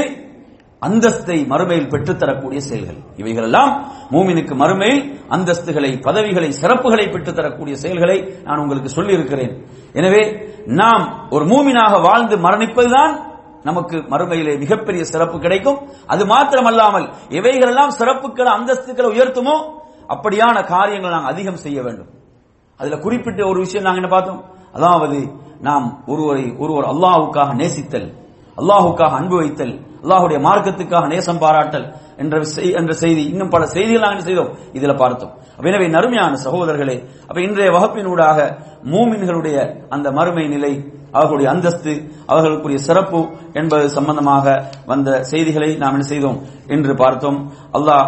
அந்தஸ்தை மறுமையில் பெற்றுத்தரக்கூடிய செயல்கள். இவைகள் எல்லாம் மூமினுக்கு மறுமையில் அந்தஸ்துகளை பதவிகளை சிறப்புகளை பெற்றுத்தரக்கூடிய செயல்களை நான் உங்களுக்கு சொல்லி இருக்கிறேன் எனவே நாம் ஒரு மூமினாக வாழ்ந்து மரணிப்பதுதான் நமக்கு மறுமையிலே மிகப்பெரிய சிறப்பு கிடைக்கும். அது மாத்திரமல்லாமல் எவைகளெல்லாம் சிறப்புகளை அந்தஸ்துகளை உயர்த்துமோ? அப்படியான காரியங்கள் நாங்கள் அதிகம் செய்ய வேண்டும். அதுல குறிப்பிட்ட ஒரு விஷயம் நாங்க என்ன பார்த்தோம்? அதாவது நாம் ஒருவரை ஒருவர் அல்லாஹுக்காக நேசித்தல் அல்லாஹுக்காக அன்பு வைத்தல் அல்லாஹுடைய மார்க்கத்துக்காக நேசம் பாராட்டல் என்ற என்ற செய்தி இன்னும் பல செய்திகள் நாங்கள் செய்தோம்? இதுல பார்த்தோம். எனவே நறுமையான சகோதரர்களே அப்ப இன்றைய வகுப்பினூடாக மூமின்களுடைய அந்த மறுமை நிலை அவர்களுடைய அந்தஸ்து அவர்களுக்குரிய சிறப்பு என்பது சம்பந்தமாக வந்த செய்திகளை நாம் என்ன செய்தோம்? என்று பார்த்தோம். அல்லாஹ்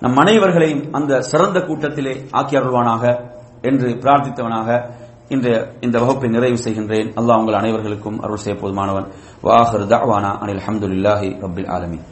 நம் அனைவர்களையும் அந்த சிறந்த கூட்டத்திலே ஆக்கி அருள்வானாக என்று பிரார்த்தித்தவனாக இன்று இந்த வகுப்பை நிறைவு செய்கின்றேன். அல்லாஹ் உங்கள் அனைவர்களுக்கும் அருள் செய்ய போதுமானவன். வாஹர் தஅவானா அனில் அஹமதுல்லாஹி ரபில் ஆலமின்.